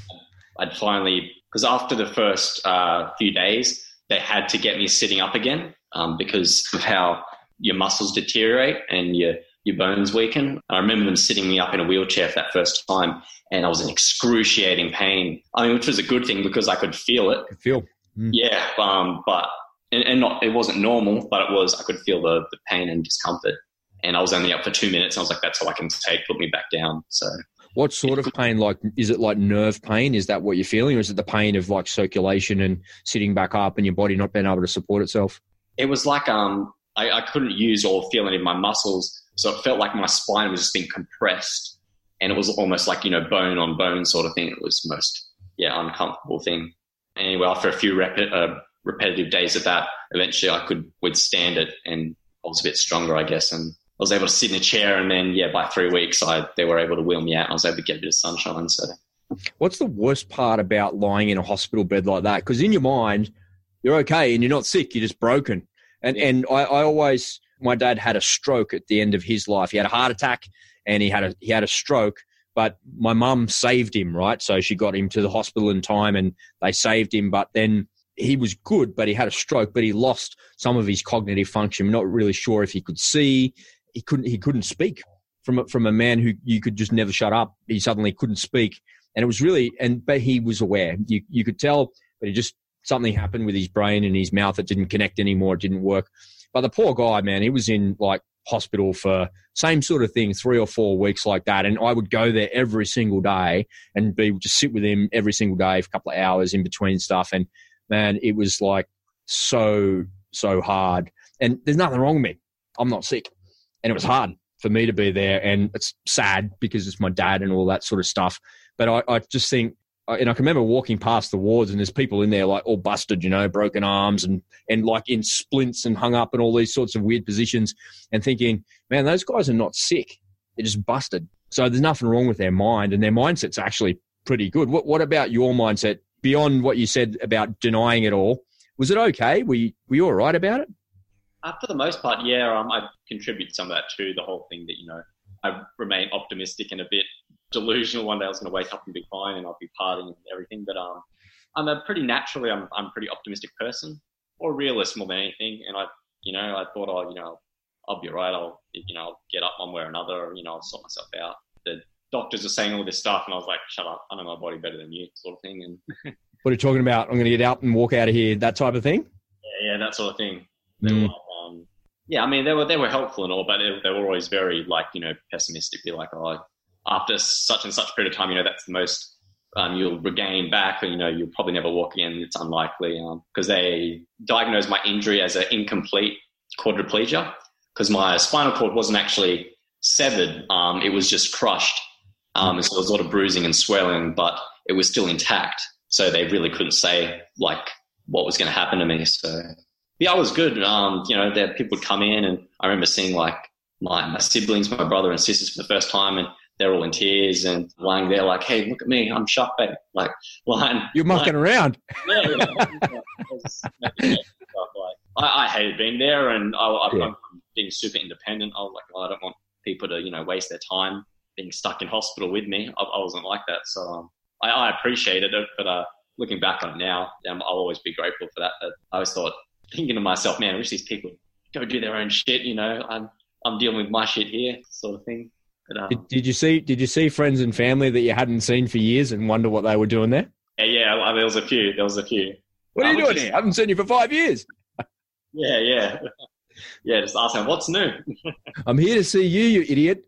I'd finally because after the first uh, few days, they had to get me sitting up again um, because of how your muscles deteriorate and your your bones weaken. I remember them sitting me up in a wheelchair for that first time, and I was in excruciating pain. I mean, which was a good thing because I could feel it. Could feel. Mm. Yeah, um, but and, and, not it wasn't normal, but it was. I could feel the the pain and discomfort, and I was only up for two minutes. I was like, "That's all I can take. Put me back down." So what sort of pain? Like, is it like nerve pain? Is that what you're feeling, or is it the pain of like circulation and sitting back up and your body not being able to support itself? It was like um, I, I couldn't use or feel any of my muscles, so it felt like my spine was just being compressed, and it was almost like you know bone on bone sort of thing. It was most yeah uncomfortable thing. Anyway, after a few rep- uh, repetitive days of that, eventually I could withstand it, and I was a bit stronger, I guess, and I was able to sit in a chair, and then yeah, by three weeks, I they were able to wheel me out. I was able to get a bit of sunshine. So, what's the worst part about lying in a hospital bed like that? Because in your mind, you're okay and you're not sick, you're just broken. And yeah. and I, I always, my dad had a stroke at the end of his life. He had a heart attack and he had a he had a stroke. But my mum saved him, right? So she got him to the hospital in time, and they saved him. But then he was good, but he had a stroke, but he lost some of his cognitive function. Not really sure if he could see he couldn't he couldn't speak from a, from a man who you could just never shut up. He suddenly couldn't speak, and it was really and but he was aware. You you could tell, but it just something happened with his brain and his mouth that didn't connect anymore. It didn't work. But the poor guy, man, he was in like hospital for same sort of thing, three or four weeks like that. And I would go there every single day and be just sit with him every single day for a couple of hours in between stuff. And man, it was like so, so hard. And there's nothing wrong with me. I'm not sick. And it was hard for me to be there. And it's sad because it's my dad and all that sort of stuff. But I, I just think and I can remember walking past the wards and there's people in there like all busted, you know, broken arms and, and like in splints and hung up in all these sorts of weird positions and thinking, man, those guys are not sick. They're just busted. So there's nothing wrong with their mind and their mindset's actually pretty good. What, what about your mindset beyond what you said about denying it all? Was it okay? Were you, were you all right about it? Uh, for the most part, yeah. Um, I contribute some of that to the whole thing that, you know, I remain optimistic and a bit delusional. One day I was going to wake up and be fine and I'll be partying and everything. But um, I'm a pretty naturally, I'm I'm a pretty optimistic person or realist more than anything. And I, you know, I thought, oh, you know, I'll be right. I'll, you know, I'll get up one way or another. You know, I'll sort myself out. The doctors are saying all this stuff, and I was like, shut up. I know my body better than you, sort of thing. And what are you talking about? I'm going to get out and walk out of here. That type of thing. Yeah, yeah, that sort of thing. Mm. Were, um, yeah, I mean, they were they were helpful and all, but they, they were always very like you know pessimistic. Be like, oh, after such and such period of time, you know, that's the most um, you'll regain back, and you know, you'll probably never walk again. It's unlikely because um, they diagnosed my injury as an incomplete quadriplegia because my spinal cord wasn't actually severed; um, it was just crushed. Um, and so there was a lot of bruising and swelling, but it was still intact. So they really couldn't say like what was going to happen to me. So yeah, I was good. Um, you know, there people would come in, and I remember seeing like my, my siblings, my brother and sisters for the first time, and they're all in tears and lying there like, hey, look at me, I'm shocked, babe. Like, lying. You're mucking lying. around. yeah, yeah. I, I, hated being there and I, I, yeah. I'm being super independent. I was like, well, I don't want people to, you know, waste their time being stuck in hospital with me. I, I wasn't like that. So um, I, I, appreciated it, but uh, looking back on it now, um, I'll always be grateful for that. But I always thought, thinking to myself, man, I wish these people go do their own shit, you know, I'm, I'm dealing with my shit here, sort of thing. But, um, did, did, you see? Did you see friends and family that you hadn't seen for years and wonder what they were doing there? Yeah, yeah. There was a few. There was a few. What are you doing here? I haven't seen you for five years. Yeah, yeah, yeah. Just ask them what's new. I'm here to see you, you idiot.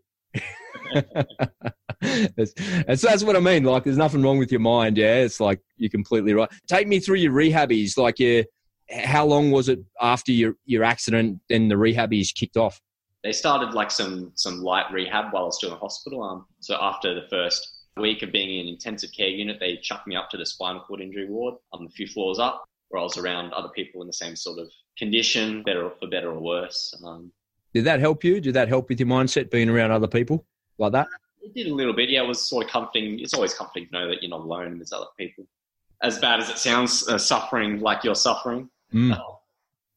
That's, that's, that's what I mean. Like, there's nothing wrong with your mind. Yeah, it's like you're completely right. Take me through your rehabbies. Like, your how long was it after your your accident? Then the rehabbies kicked off they started like some some light rehab while I was still in hospital. Um, so after the first week of being in an intensive care unit, they chucked me up to the spinal cord injury ward, um, a few floors up, where I was around other people in the same sort of condition, better or for better or worse. Um, did that help you? Did that help with your mindset, being around other people like that? It did a little bit. Yeah, it was sort of comforting. It's always comforting to know that you're not alone and there's other people. As bad as it sounds, uh, suffering like you're suffering. Mm. Uh,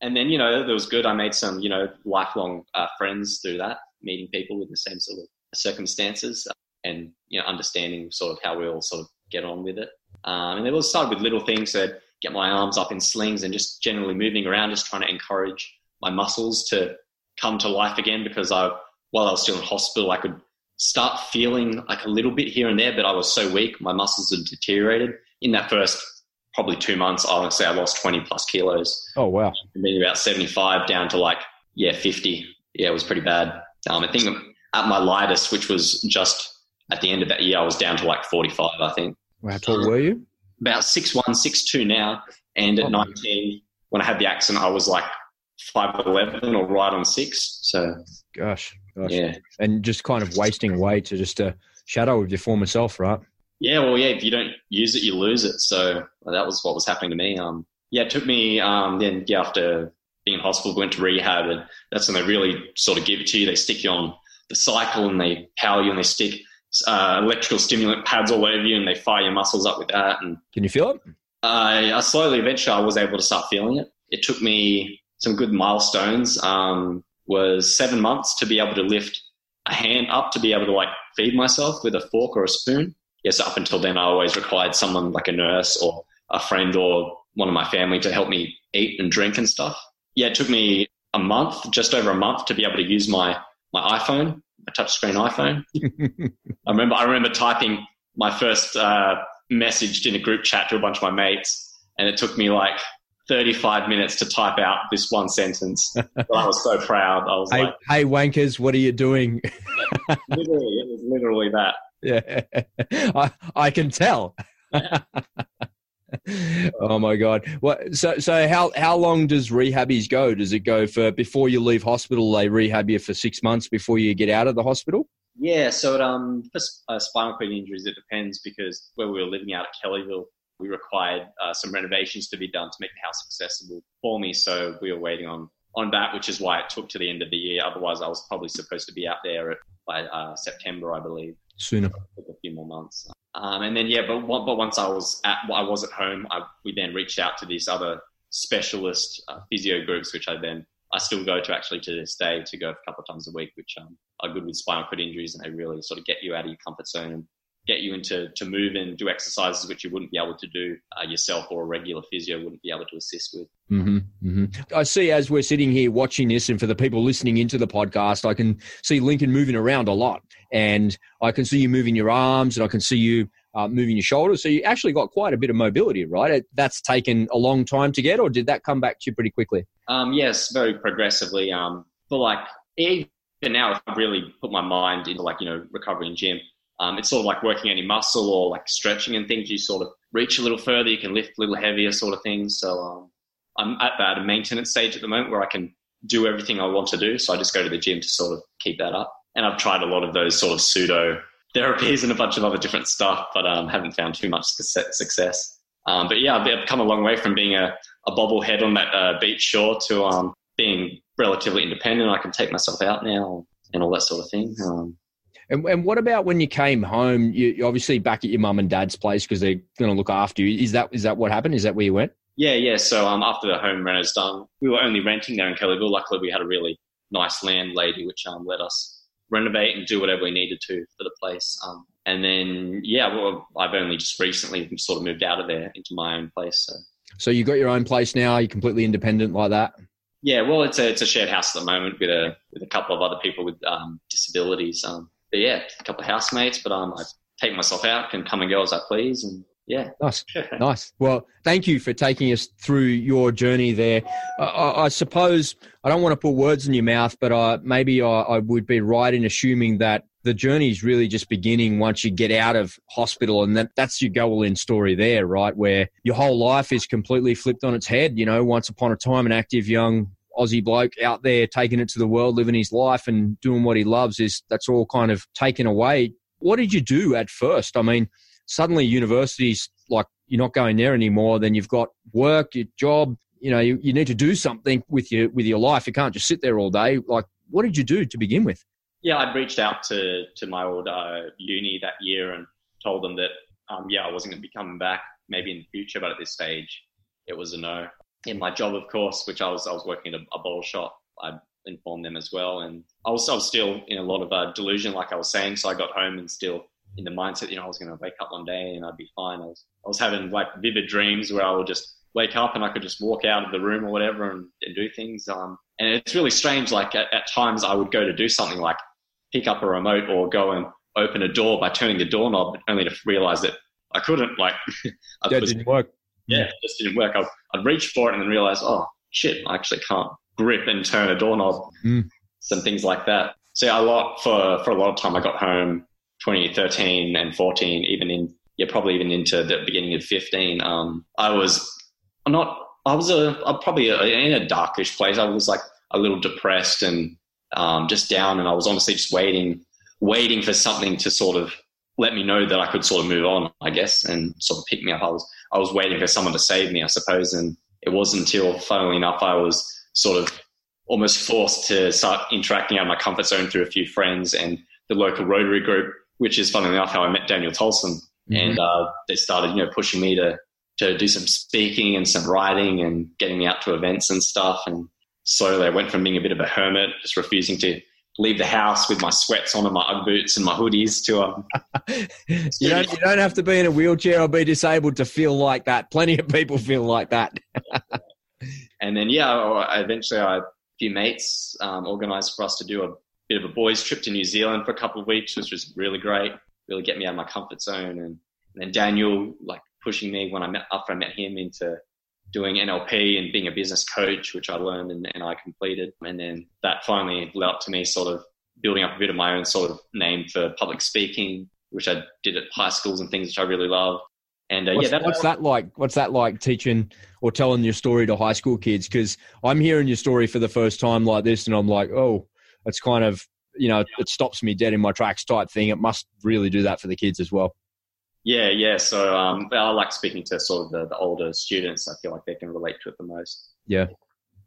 and then you know it was good. I made some you know lifelong uh, friends through that, meeting people with the same sort of circumstances, uh, and you know understanding sort of how we all sort of get on with it. Um, and it was started with little things that get my arms up in slings and just generally moving around, just trying to encourage my muscles to come to life again. Because I, while I was still in hospital, I could start feeling like a little bit here and there, but I was so weak, my muscles had deteriorated. In that first probably two months, I would say I lost 20 plus kilos. Oh, wow. Being about 75 down to like, yeah, 50. Yeah, it was pretty bad. Um, I think at my lightest, which was just at the end of that year, I was down to like 45, I think. How tall were you? About 6'1, 6'2 now. And at oh, 19, when I had the accident, I was like 5'11 or right on six. So, gosh, gosh. Yeah. And just kind of wasting away to just a shadow of your former self, right? Yeah, well, yeah. If you don't use it, you lose it. So that was what was happening to me. Um, yeah, it took me. Um, then yeah, after being in hospital, went to rehab, and that's when they really sort of give it to you. They stick you on the cycle and they power you, and they stick uh, electrical stimulant pads all over you, and they fire your muscles up with that. And can you feel it? Uh, I slowly, eventually, I was able to start feeling it. It took me some good milestones. Um, was seven months to be able to lift a hand up to be able to like feed myself with a fork or a spoon yes, up until then, I always required someone like a nurse or a friend or one of my family to help me eat and drink and stuff. Yeah, it took me a month, just over a month, to be able to use my my iPhone, a touchscreen iPhone. I remember I remember typing my first uh, message in a group chat to a bunch of my mates, and it took me like 35 minutes to type out this one sentence. but I was so proud. I was hey, like, "Hey, wankers, what are you doing?" literally, it was literally that. Yeah, I, I can tell. oh my god! What? So, so how how long does rehabbies go? Does it go for before you leave hospital? They rehab you for six months before you get out of the hospital. Yeah, so it, um, for uh, spinal cord injuries, it depends because where we were living out at Kellyville, we required uh, some renovations to be done to make the house accessible for me. So we were waiting on on that, which is why it took to the end of the year. Otherwise, I was probably supposed to be out there at, by uh, September, I believe. Sooner, a few more months. Um, and then yeah, but but once I was at I was at home, I, we then reached out to these other specialist uh, physio groups, which I then I still go to actually to this day to go a couple of times a week, which um, are good with spinal cord injuries and they really sort of get you out of your comfort zone and get you into to move and do exercises which you wouldn't be able to do uh, yourself or a regular physio wouldn't be able to assist with. Mm-hmm, mm-hmm. I see as we're sitting here watching this, and for the people listening into the podcast, I can see Lincoln moving around a lot, and I can see you moving your arms, and I can see you uh, moving your shoulders. So you actually got quite a bit of mobility, right? That's taken a long time to get, or did that come back to you pretty quickly? Um, yes, very progressively. Um, but like even now, if I've really put my mind into like you know recovery in gym. Um, it's sort of like working any muscle or like stretching and things. You sort of reach a little further, you can lift a little heavier, sort of things. So um, I'm at that maintenance stage at the moment where I can do everything I want to do. So I just go to the gym to sort of keep that up. And I've tried a lot of those sort of pseudo therapies and a bunch of other different stuff, but um, haven't found too much success. Um, but yeah, I've come a long way from being a, a bobblehead on that uh, beach shore to um, being relatively independent. I can take myself out now and all that sort of thing. Um, and, and what about when you came home? You, you're obviously back at your mum and dad's place because they're going to look after you. Is that is that what happened? Is that where you went? Yeah, yeah. So um, after the home reno's done, we were only renting there in Kellyville. Luckily, we had a really nice landlady which um, let us renovate and do whatever we needed to for the place. Um, and then, yeah, well, I've only just recently sort of moved out of there into my own place. So, so you got your own place now? You're completely independent like that? Yeah, well, it's a it's a shared house at the moment with a with a couple of other people with um, disabilities. Um, but yeah, a couple of housemates. But um, I take myself out, can come and go as I please, and yeah. Nice. nice. Well, thank you for taking us through your journey there. I, I suppose I don't want to put words in your mouth, but I, maybe I, would be right in assuming that the journey is really just beginning once you get out of hospital and that, that's your go in story there, right? Where your whole life is completely flipped on its head. You know, once upon a time, an active young Aussie bloke out there taking it to the world, living his life and doing what he loves is that's all kind of taken away. What did you do at first? I mean, suddenly universities like you're not going there anymore then you've got work your job you know you, you need to do something with your with your life you can't just sit there all day like what did you do to begin with yeah i'd reached out to to my old uh, uni that year and told them that um, yeah i wasn't going to be coming back maybe in the future but at this stage it was a no in my job of course which i was i was working at a, a bottle shop i informed them as well and I was, I was still in a lot of uh, delusion like i was saying so i got home and still in the mindset, you know, I was going to wake up one day and I'd be fine. I was, I was having like vivid dreams where I would just wake up and I could just walk out of the room or whatever and, and do things. Um, and it's really strange. Like at, at, times I would go to do something like pick up a remote or go and open a door by turning the doorknob, only to realize that I couldn't. Like that was, didn't work. Yeah, it just didn't work. I'd, I'd, reach for it and then realize, oh shit, I actually can't grip and turn a doorknob. Mm. Some things like that. So yeah, a lot for for a lot of time. I got home 2013 and 14, even in yeah, probably even into the beginning of 15. Um, I was not. I was a, a probably a, in a darkish place. I was like a little depressed and um, just down, and I was honestly just waiting, waiting for something to sort of let me know that I could sort of move on, I guess, and sort of pick me up. I was I was waiting for someone to save me, I suppose, and it wasn't until, funnily enough, I was sort of almost forced to start interacting out of my comfort zone through a few friends and the local Rotary group which is funnily enough how I met Daniel Tolson. Mm-hmm. And uh, they started, you know, pushing me to to do some speaking and some writing and getting me out to events and stuff. And slowly I went from being a bit of a hermit, just refusing to leave the house with my sweats on and my UGG boots and my hoodies to um you don't you don't have to be in a wheelchair or be disabled to feel like that. Plenty of people feel like that. and then yeah, eventually I a few mates um, organized for us to do a bit of a boys' trip to New Zealand for a couple of weeks, which was really great. Really get me out of my comfort zone, and, and then Daniel like pushing me when I met after I met him into doing NLP and being a business coach, which I learned and, and I completed. And then that finally led up to me sort of building up a bit of my own sort of name for public speaking, which I did at high schools and things, which I really love. And uh, what's, yeah, that, what's that like? What's that like teaching or telling your story to high school kids? Because I'm hearing your story for the first time like this, and I'm like, oh, it's kind of you know, it stops me dead in my tracks type thing. It must really do that for the kids as well. Yeah, yeah. So um, I like speaking to sort of the, the, older students. I feel like they can relate to it the most. Yeah,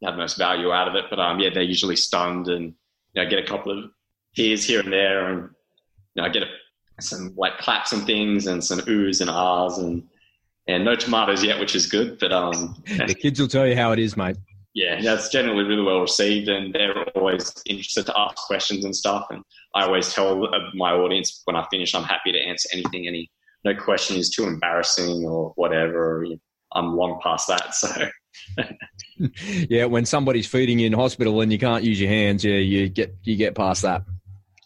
have most value out of it. But um, yeah, they're usually stunned and you know get a couple of tears here and there, and you know I get a, some like claps and things, and some oohs and ahs, and and no tomatoes yet, which is good. But um, the kids will tell you how it is, mate. Yeah, that's generally really well received, and they're always interested to ask questions and stuff. And I always tell my audience when I finish, I'm happy to answer anything, any no question is too embarrassing or whatever. I'm long past that. So. yeah, when somebody's feeding you in hospital and you can't use your hands, yeah, you get you get past that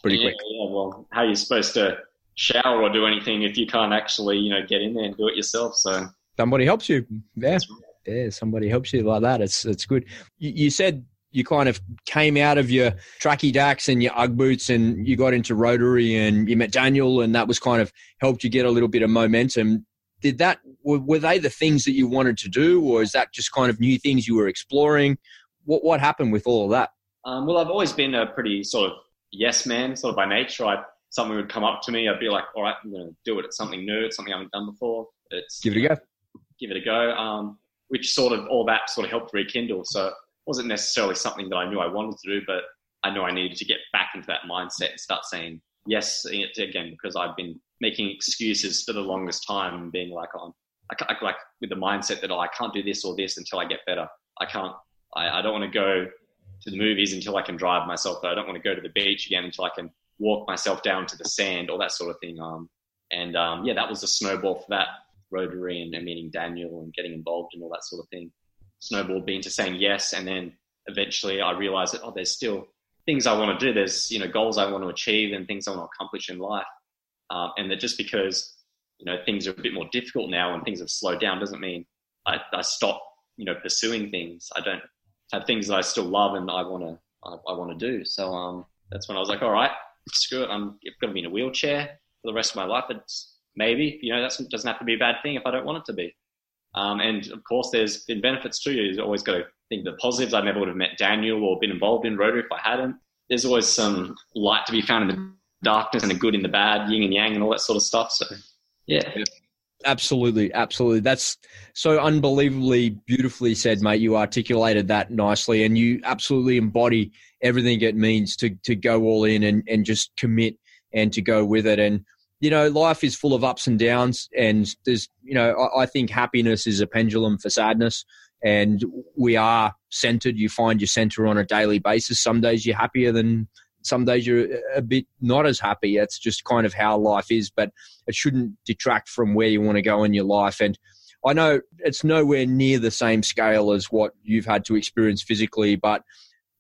pretty yeah, quick. Yeah, well, how are you supposed to shower or do anything if you can't actually, you know, get in there and do it yourself? So somebody helps you. Yeah, yeah, somebody helps you like that. It's it's good. You, you said you kind of came out of your tracky dacks and your UGG boots and you got into Rotary and you met Daniel and that was kind of helped you get a little bit of momentum. Did that, were they the things that you wanted to do or is that just kind of new things you were exploring? What, what happened with all of that? Um, well, I've always been a pretty sort of yes man, sort of by nature. I, something would come up to me. I'd be like, all right, I'm going to do it. It's something new. It's something I haven't done before. It's give it a go. Give it a go. Um, which sort of all that sort of helped rekindle. So wasn't necessarily something that I knew I wanted to do, but I knew I needed to get back into that mindset and start saying yes again because I've been making excuses for the longest time and being like on I, like with the mindset that oh, I can't do this or this until I get better. I can't. I, I don't want to go to the movies until I can drive myself. I don't want to go to the beach again until I can walk myself down to the sand, all that sort of thing. Um, and um, yeah, that was a snowball for that Rotary and, and meeting Daniel and getting involved and all that sort of thing snowballed me into saying yes. And then eventually I realized that, oh, there's still things I want to do. There's, you know, goals I want to achieve and things I want to accomplish in life. Um, and that just because, you know, things are a bit more difficult now and things have slowed down doesn't mean I, I stop, you know, pursuing things. I don't have things that I still love and I want to, I, I want to do. So, um, that's when I was like, all right, screw it. I'm going to be in a wheelchair for the rest of my life. It's maybe, you know, that doesn't have to be a bad thing if I don't want it to be. Um, and of course, there's been benefits too. You've always got to think the positives. I never would have met Daniel or been involved in Rotary if I hadn't. There's always some light to be found in the darkness and the good in the bad, yin and yang, and all that sort of stuff. So, yeah. Absolutely, absolutely. That's so unbelievably beautifully said, mate. You articulated that nicely, and you absolutely embody everything it means to to go all in and and just commit and to go with it. And you know, life is full of ups and downs, and there's, you know, I, I, think happiness is a pendulum for sadness, and we are centered. You find your center on a daily basis. Some days you're happier than some days you're a bit not as happy. That's just kind of how life is, but it shouldn't detract from where you want to go in your life. And I know it's nowhere near the same scale as what you've had to experience physically, but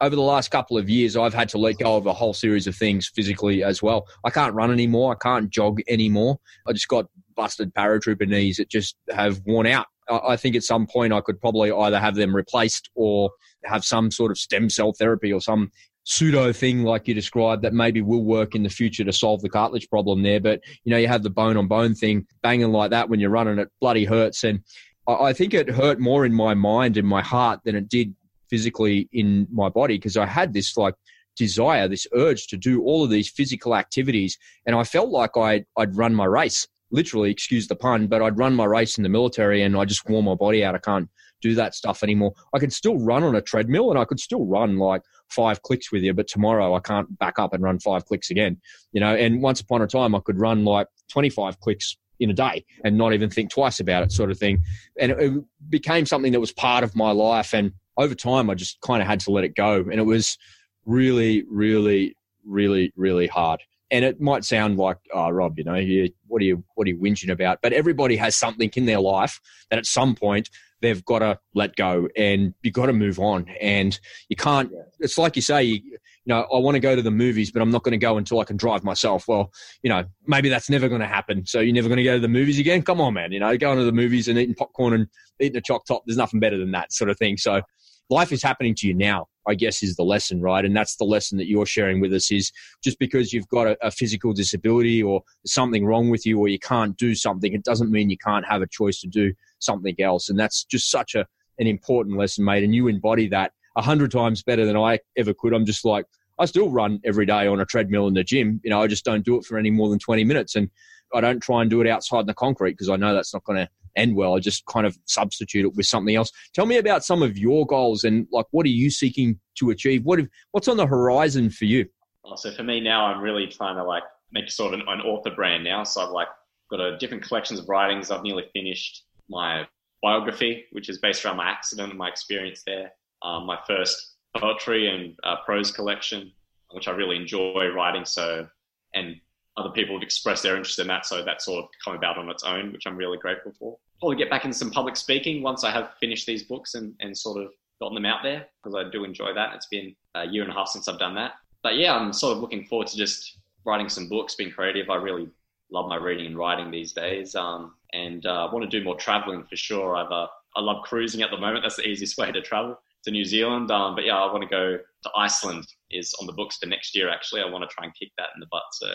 over the last couple of years, I've had to let go of a whole series of things physically as well. I can't run anymore. I can't jog anymore. I just got busted paratrooper knees that just have worn out. I think at some point I could probably either have them replaced or have some sort of stem cell therapy or some pseudo thing like you described that maybe will work in the future to solve the cartilage problem there. But you know, you have the bone on bone thing banging like that when you're running, it bloody hurts. And I think it hurt more in my mind and my heart than it did physically in my body because I had this like desire, this urge to do all of these physical activities. And I felt like I'd, I'd run my race, literally, excuse the pun, but I'd run my race in the military and I just wore my body out. I can't do that stuff anymore. I can still run on a treadmill and I could still run like five clicks with you, but tomorrow I can't back up and run five clicks again, you know, and once upon a time I could run like 25 clicks in a day and not even think twice about it sort of thing. And it became something that was part of my life. And over time, I just kind of had to let it go. And it was really, really, really, really hard. And it might sound like, oh, Rob, you know, you, what are you, what are you whinging about? But everybody has something in their life that at some point they've got to let go and you got to move on. And you can't, it's like you say, you, you know, I want to go to the movies, but I'm not going to go until I can drive myself. Well, you know, maybe that's never going to happen. So you're never going to go to the movies again. Come on, man. You know, going to the movies and eating popcorn and eating a choc top. There's nothing better than that sort of thing. So life is happening to you now. I guess is the lesson, right? And that's the lesson that you're sharing with us is just because you've got a, a, physical disability or something wrong with you or you can't do something, it doesn't mean you can't have a choice to do something else. And that's just such a, an important lesson, mate. And you embody that a hundred times better than I ever could. I'm just like, I still run every day on a treadmill in the gym. You know, I just don't do it for any more than 20 minutes. And I don't try and do it outside in the concrete because I know that's not going to end well. I just kind of substitute it with something else. Tell me about some of your goals and like what are you seeking to achieve? What what's on the horizon for you? Oh, so for me now, I'm really trying to like make sort of an, an author brand now. So I've like got a different collections of writings. I've nearly finished my biography, which is based around my accident and my experience there. Um, my first poetry and uh, prose collection, which I really enjoy writing. So, and other people have expressed their interest in that. So that's sort of come about on its own, which I'm really grateful for. Probably get back into some public speaking once I have finished these books and, and sort of gotten them out there because I do enjoy that. It's been a year and a half since I've done that. But yeah, I'm sort of looking forward to just writing some books, being creative. I really love my reading and writing these days. Um, and uh, I want to do more traveling for sure. I've, uh, I love cruising at the moment. That's the easiest way to travel to New Zealand. Um, but yeah, I want to go to Iceland is on the books for next year. Actually, I want to try and kick that in the butt. So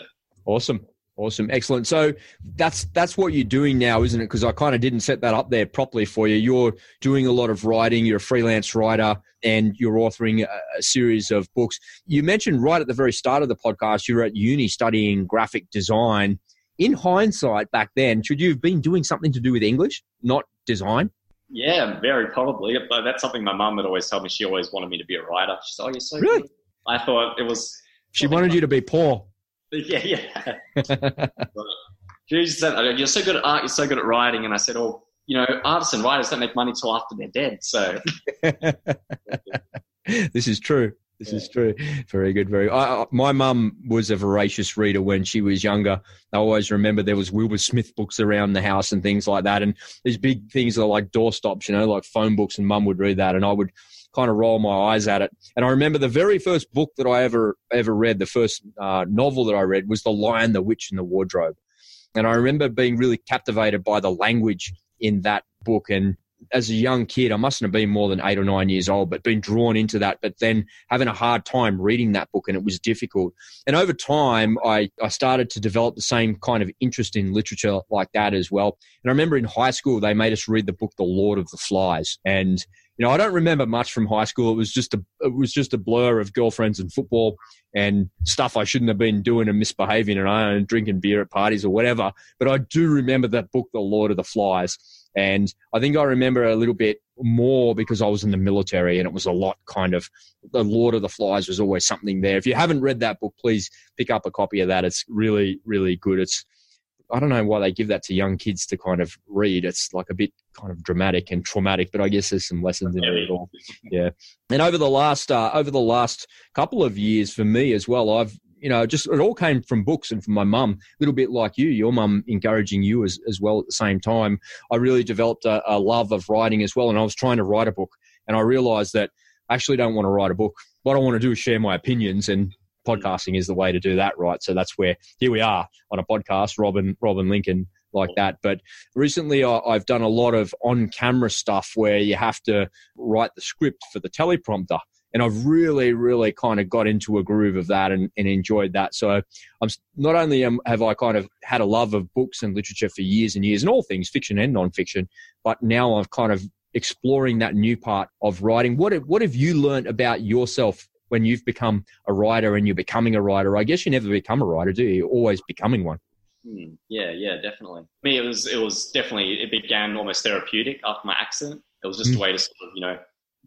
awesome. Awesome, excellent. So that's that's what you're doing now, isn't it? Because I kind of didn't set that up there properly for you. You're doing a lot of writing. You're a freelance writer, and you're authoring a, a series of books. You mentioned right at the very start of the podcast you were at uni studying graphic design. In hindsight, back then, should you have been doing something to do with English, not design? Yeah, very probably. But that's something my mum would always tell me. She always wanted me to be a writer. She said, "Oh, you're so really." Good. I thought it was. She wanted you to be poor. Yeah, yeah. she said, "You're so good at art. You're so good at writing." And I said, "Oh, you know, artists and writers don't make money till after they're dead." So. this is true. This yeah. is true. Very good. Very. I, my mum was a voracious reader when she was younger. I always remember there was Wilbur Smith books around the house and things like that. And these big things are like doorstops, you know, like phone books. And mum would read that, and I would kind of roll my eyes at it. And I remember the very first book that I ever ever read, the first uh, novel that I read was The Lion, the Witch, and the Wardrobe. And I remember being really captivated by the language in that book and as a young kid, I mustn't have been more than eight or nine years old, but been drawn into that, but then having a hard time reading that book and it was difficult. And over time, I, I started to develop the same kind of interest in literature like that as well. And I remember in high school, they made us read the book, The Lord of the Flies. And, you know, I don't remember much from high school. It was just a, it was just a blur of girlfriends and football and stuff I shouldn't have been doing and misbehaving and, uh, and drinking beer at parties or whatever. But I do remember that book, The Lord of the Flies and I think I remember a little bit more because I was in the military and it was a lot kind of the Lord of the Flies was always something there. If you haven't read that book, please pick up a copy of that. It's really, really good. It's I don't know why they give that to young kids to kind of read. It's like a bit kind of dramatic and traumatic, but I guess there's some lessons in it at all. Yeah. And over the last uh, over the last couple of years for me as well, I've you know, just it all came from books and from my mum, a little bit like you, your mum encouraging you as, as well at the same time. I really developed a, a love of writing as well. And I was trying to write a book and I realized that I actually don't want to write a book. What I want to do is share my opinions and Mm. podcasting is the way to do that, right? So that's where here we are on a podcast, Robin, Robin Lincoln like mm. that. But recently I've done a lot of on camera stuff where you have to write the script for the teleprompter and I've really, really kind of got into a groove of that and, and enjoyed that. So I'm not only am, have I kind of had a love of books and literature for years and years and all things fiction and nonfiction, but now I've kind of exploring that new part of writing. What have, what have you learned about yourself when you've become a writer and you're becoming a writer? I guess you never become a writer, do you? You're always becoming one. Hmm. Yeah, yeah, definitely. Me, it was it was definitely it began almost therapeutic after my accident. It was just mm. a way to sort of you know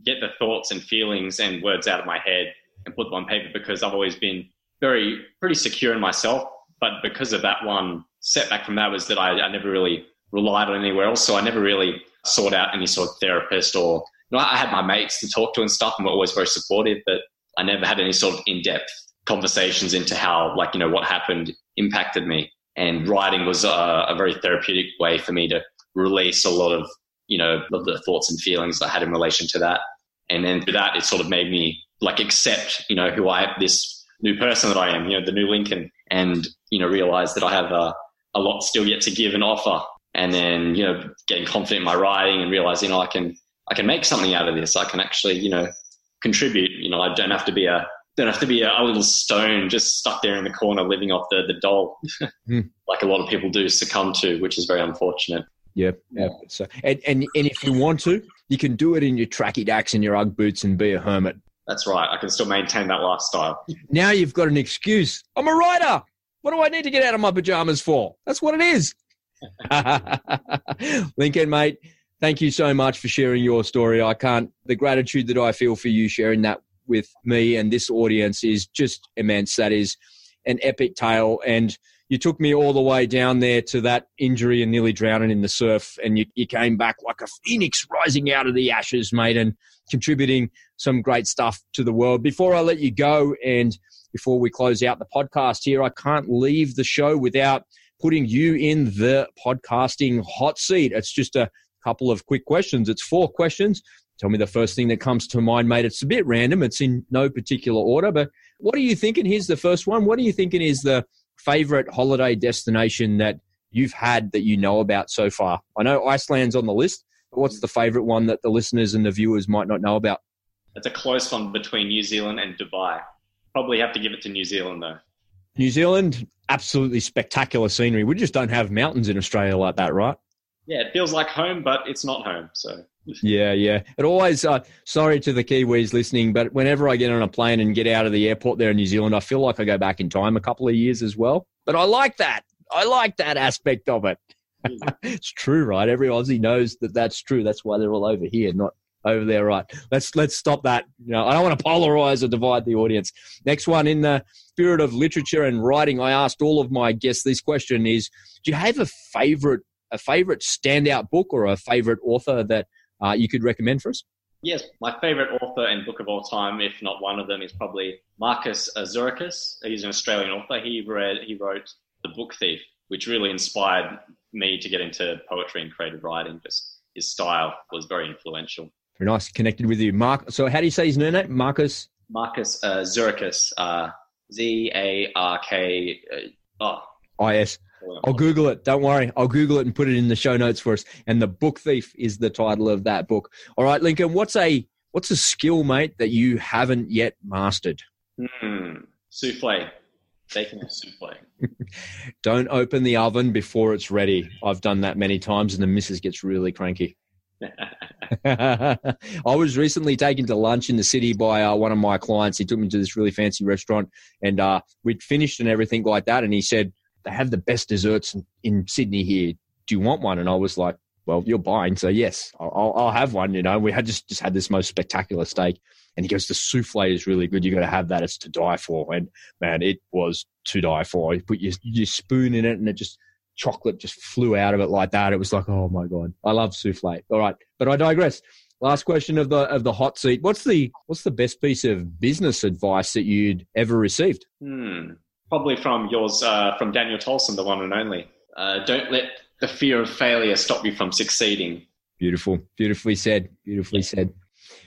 get the thoughts and feelings and words out of my head and put them on paper because I've always been very pretty secure in myself. But because of that one setback from that was that I, I never really relied on anywhere else. So I never really sought out any sort of therapist or you know, I had my mates to talk to and stuff and were always very supportive, but I never had any sort of in-depth conversations into how like, you know, what happened impacted me. And writing was a, a very therapeutic way for me to release a lot of you know, of the thoughts and feelings I had in relation to that. And then through that, it sort of made me like accept, you know, who I, am, this new person that I am, you know, the new Lincoln and, you know, realize that I have a, a lot still yet to give and offer. And then, you know, getting confident in my writing and realizing oh, I can, I can make something out of this. I can actually, you know, contribute. You know, I don't have to be a, don't have to be a, a little stone just stuck there in the corner living off the, the dole mm. like a lot of people do succumb to, which is very unfortunate. Yeah, yeah. So, and, and and if you want to, you can do it in your tracky dacks and your UGG boots and be a hermit. That's right. I can still maintain that lifestyle. Now you've got an excuse. I'm a writer. What do I need to get out of my pajamas for? That's what it is. Lincoln, mate, thank you so much for sharing your story. I can't, the gratitude that I feel for you sharing that with me and this audience is just immense. That is an epic tale. And you took me all the way down there to that injury and nearly drowning in the surf, and you, you came back like a phoenix rising out of the ashes, mate, and contributing some great stuff to the world. Before I let you go and before we close out the podcast here, I can't leave the show without putting you in the podcasting hot seat. It's just a couple of quick questions. It's four questions. Tell me the first thing that comes to mind, mate. It's a bit random. It's in no particular order, but what are you thinking? Here's the first one. What are you thinking is the favorite holiday destination that you've had that you know about so far? I know Iceland's on the list, but what's the favorite one that the listeners and the viewers might not know about? It's a close one between New Zealand and Dubai. Probably have to give it to New Zealand though. New Zealand, absolutely spectacular scenery. We just don't have mountains in Australia like that, right? Yeah, it feels like home, but it's not home. So yeah, yeah. It always, uh, sorry to the Kiwis listening, but whenever I get on a plane and get out of the airport there in New Zealand, I feel like I go back in time a couple of years as well. But I like that. I like that aspect of it. it's true, right? Every Aussie knows that that's true. That's why they're all over here, not over there, right? Let's let's stop that. You know, I don't want to polarize or divide the audience. Next one, in the spirit of literature and writing, I asked all of my guests this question: Is do you have a favorite a favorite standout book or a favorite author that uh, you could recommend for us? Yes, my favorite author and book of all time, if not one of them, is probably Marcus Azurakis. He's an Australian author. He read, he wrote The Book Thief, which really inspired me to get into poetry and creative writing. Just his style was very influential. Very nice, connected with you, Mark. So, how do you say his name? Marcus. Marcus uh, Zurikis. Uh, Z A R K. Uh, oh. I S. I'll Google it. Don't worry. I'll Google it and put it in the show notes for us. And the book thief is the title of that book. All right, Lincoln. What's a what's a skill, mate, that you haven't yet mastered? Hmm. Souffle. Taking a souffle. Don't open the oven before it's ready. I've done that many times, and the missus gets really cranky. I was recently taken to lunch in the city by uh, one of my clients. He took me to this really fancy restaurant, and uh, we'd finished and everything like that. And he said, they have the best desserts in, Sydney here. Do you want one? And I was like, well, you're buying, so yes, I'll, I'll have one. You know, we had just just had this most spectacular steak, and he goes, the souffle is really good. You got to have that. It's to die for. And man, it was to die for. You put your, your spoon in it, and it just chocolate just flew out of it like that. It was like, oh my god, I love souffle. All right, but I digress. Last question of the of the hot seat. What's the what's the best piece of business advice that you'd ever received? Hmm probably from yours, uh, from Daniel Tolson, the one and only. Uh, don't let the fear of failure stop you from succeeding. Beautiful, beautifully said. Beautifully said.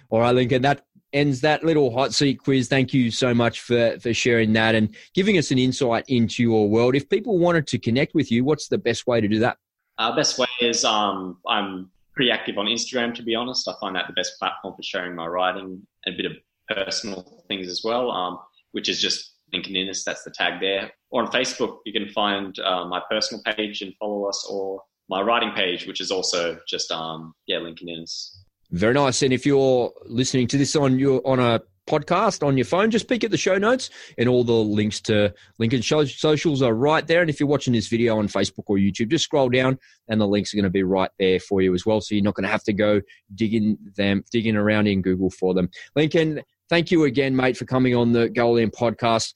All right, Lincoln. That ends that little hot seat quiz. Thank you so much for for sharing that and giving us an insight into your world. If people wanted to connect with you, what's the best way to do that? Uh, best way is um, I'm pretty active on Instagram. To be honest, I find that the best platform for sharing my writing and a bit of personal things as well. Um, which is just Innes, that's the tag there. Or on Facebook, you can find uh, my personal page and follow us, or my writing page, which is also just um, yeah, Innes. Very nice. And if you're listening to this on your on a podcast on your phone, just peek at the show notes and all the links to Lincoln socials are right there. And if you're watching this video on Facebook or YouTube, just scroll down and the links are going to be right there for you as well. So you're not going to have to go digging them, digging around in Google for them. Lincoln, thank you again, mate, for coming on the Go All In podcast.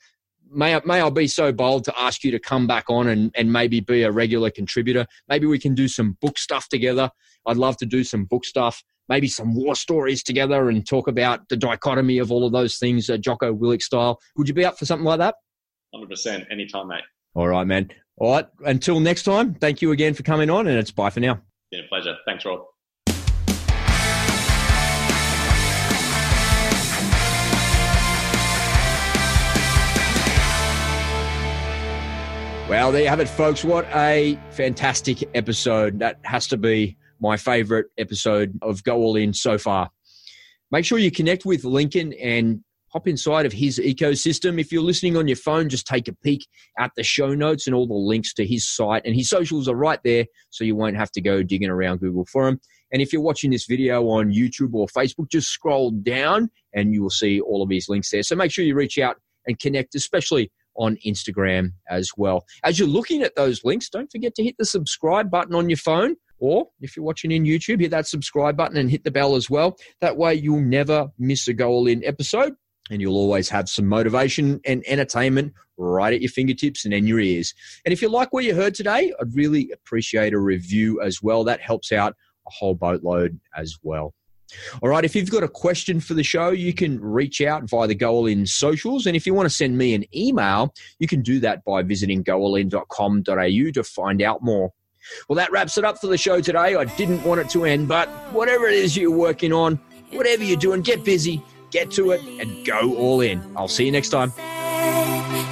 May I, may I be so bold to ask you to come back on and, and maybe be a regular contributor? Maybe we can do some book stuff together. I'd love to do some book stuff, maybe some war stories together and talk about the dichotomy of all of those things, uh, Jocko Willink style. Would you be up for something like that? 100%. Anytime, mate. All right, man. All right. Until next time, thank you again for coming on, and it's bye for now. Been a pleasure. Thanks, Rob. Well, there you have it, folks. What a fantastic episode. That has to be my favorite episode of Go All In so far. Make sure you connect with Lincoln and hop inside of his ecosystem. If you're listening on your phone, just take a peek at the show notes and all the links to his site. And his socials are right there, so you won't have to go digging around Google for them. And if you're watching this video on YouTube or Facebook, just scroll down and you will see all of his links there. So make sure you reach out and connect, especially on Instagram as well. As you're looking at those links, don't forget to hit the subscribe button on your phone. Or if you're watching in YouTube, hit that subscribe button and hit the bell as well. That way you'll never miss a Go All In episode and you'll always have some motivation and entertainment right at your fingertips and in your ears. And if you like what you heard today, I'd really appreciate a review as well. That helps out a whole boatload as well. All right, if you've got a question for the show, you can reach out via the Go All In socials. And if you want to send me an email, you can do that by visiting goallin.com.au to find out more. Well, that wraps it up for the show today. I didn't want it to end, but whatever it is you're working on, whatever you're doing, get busy, get to it, and go all in. I'll see you next time.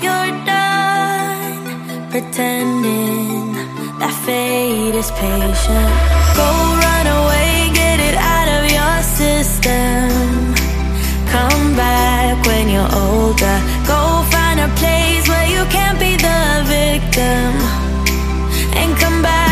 You're done pretending that fate is patient. Go run away them. Come back when you're older. Go find a place where you can't be the victim. And come back.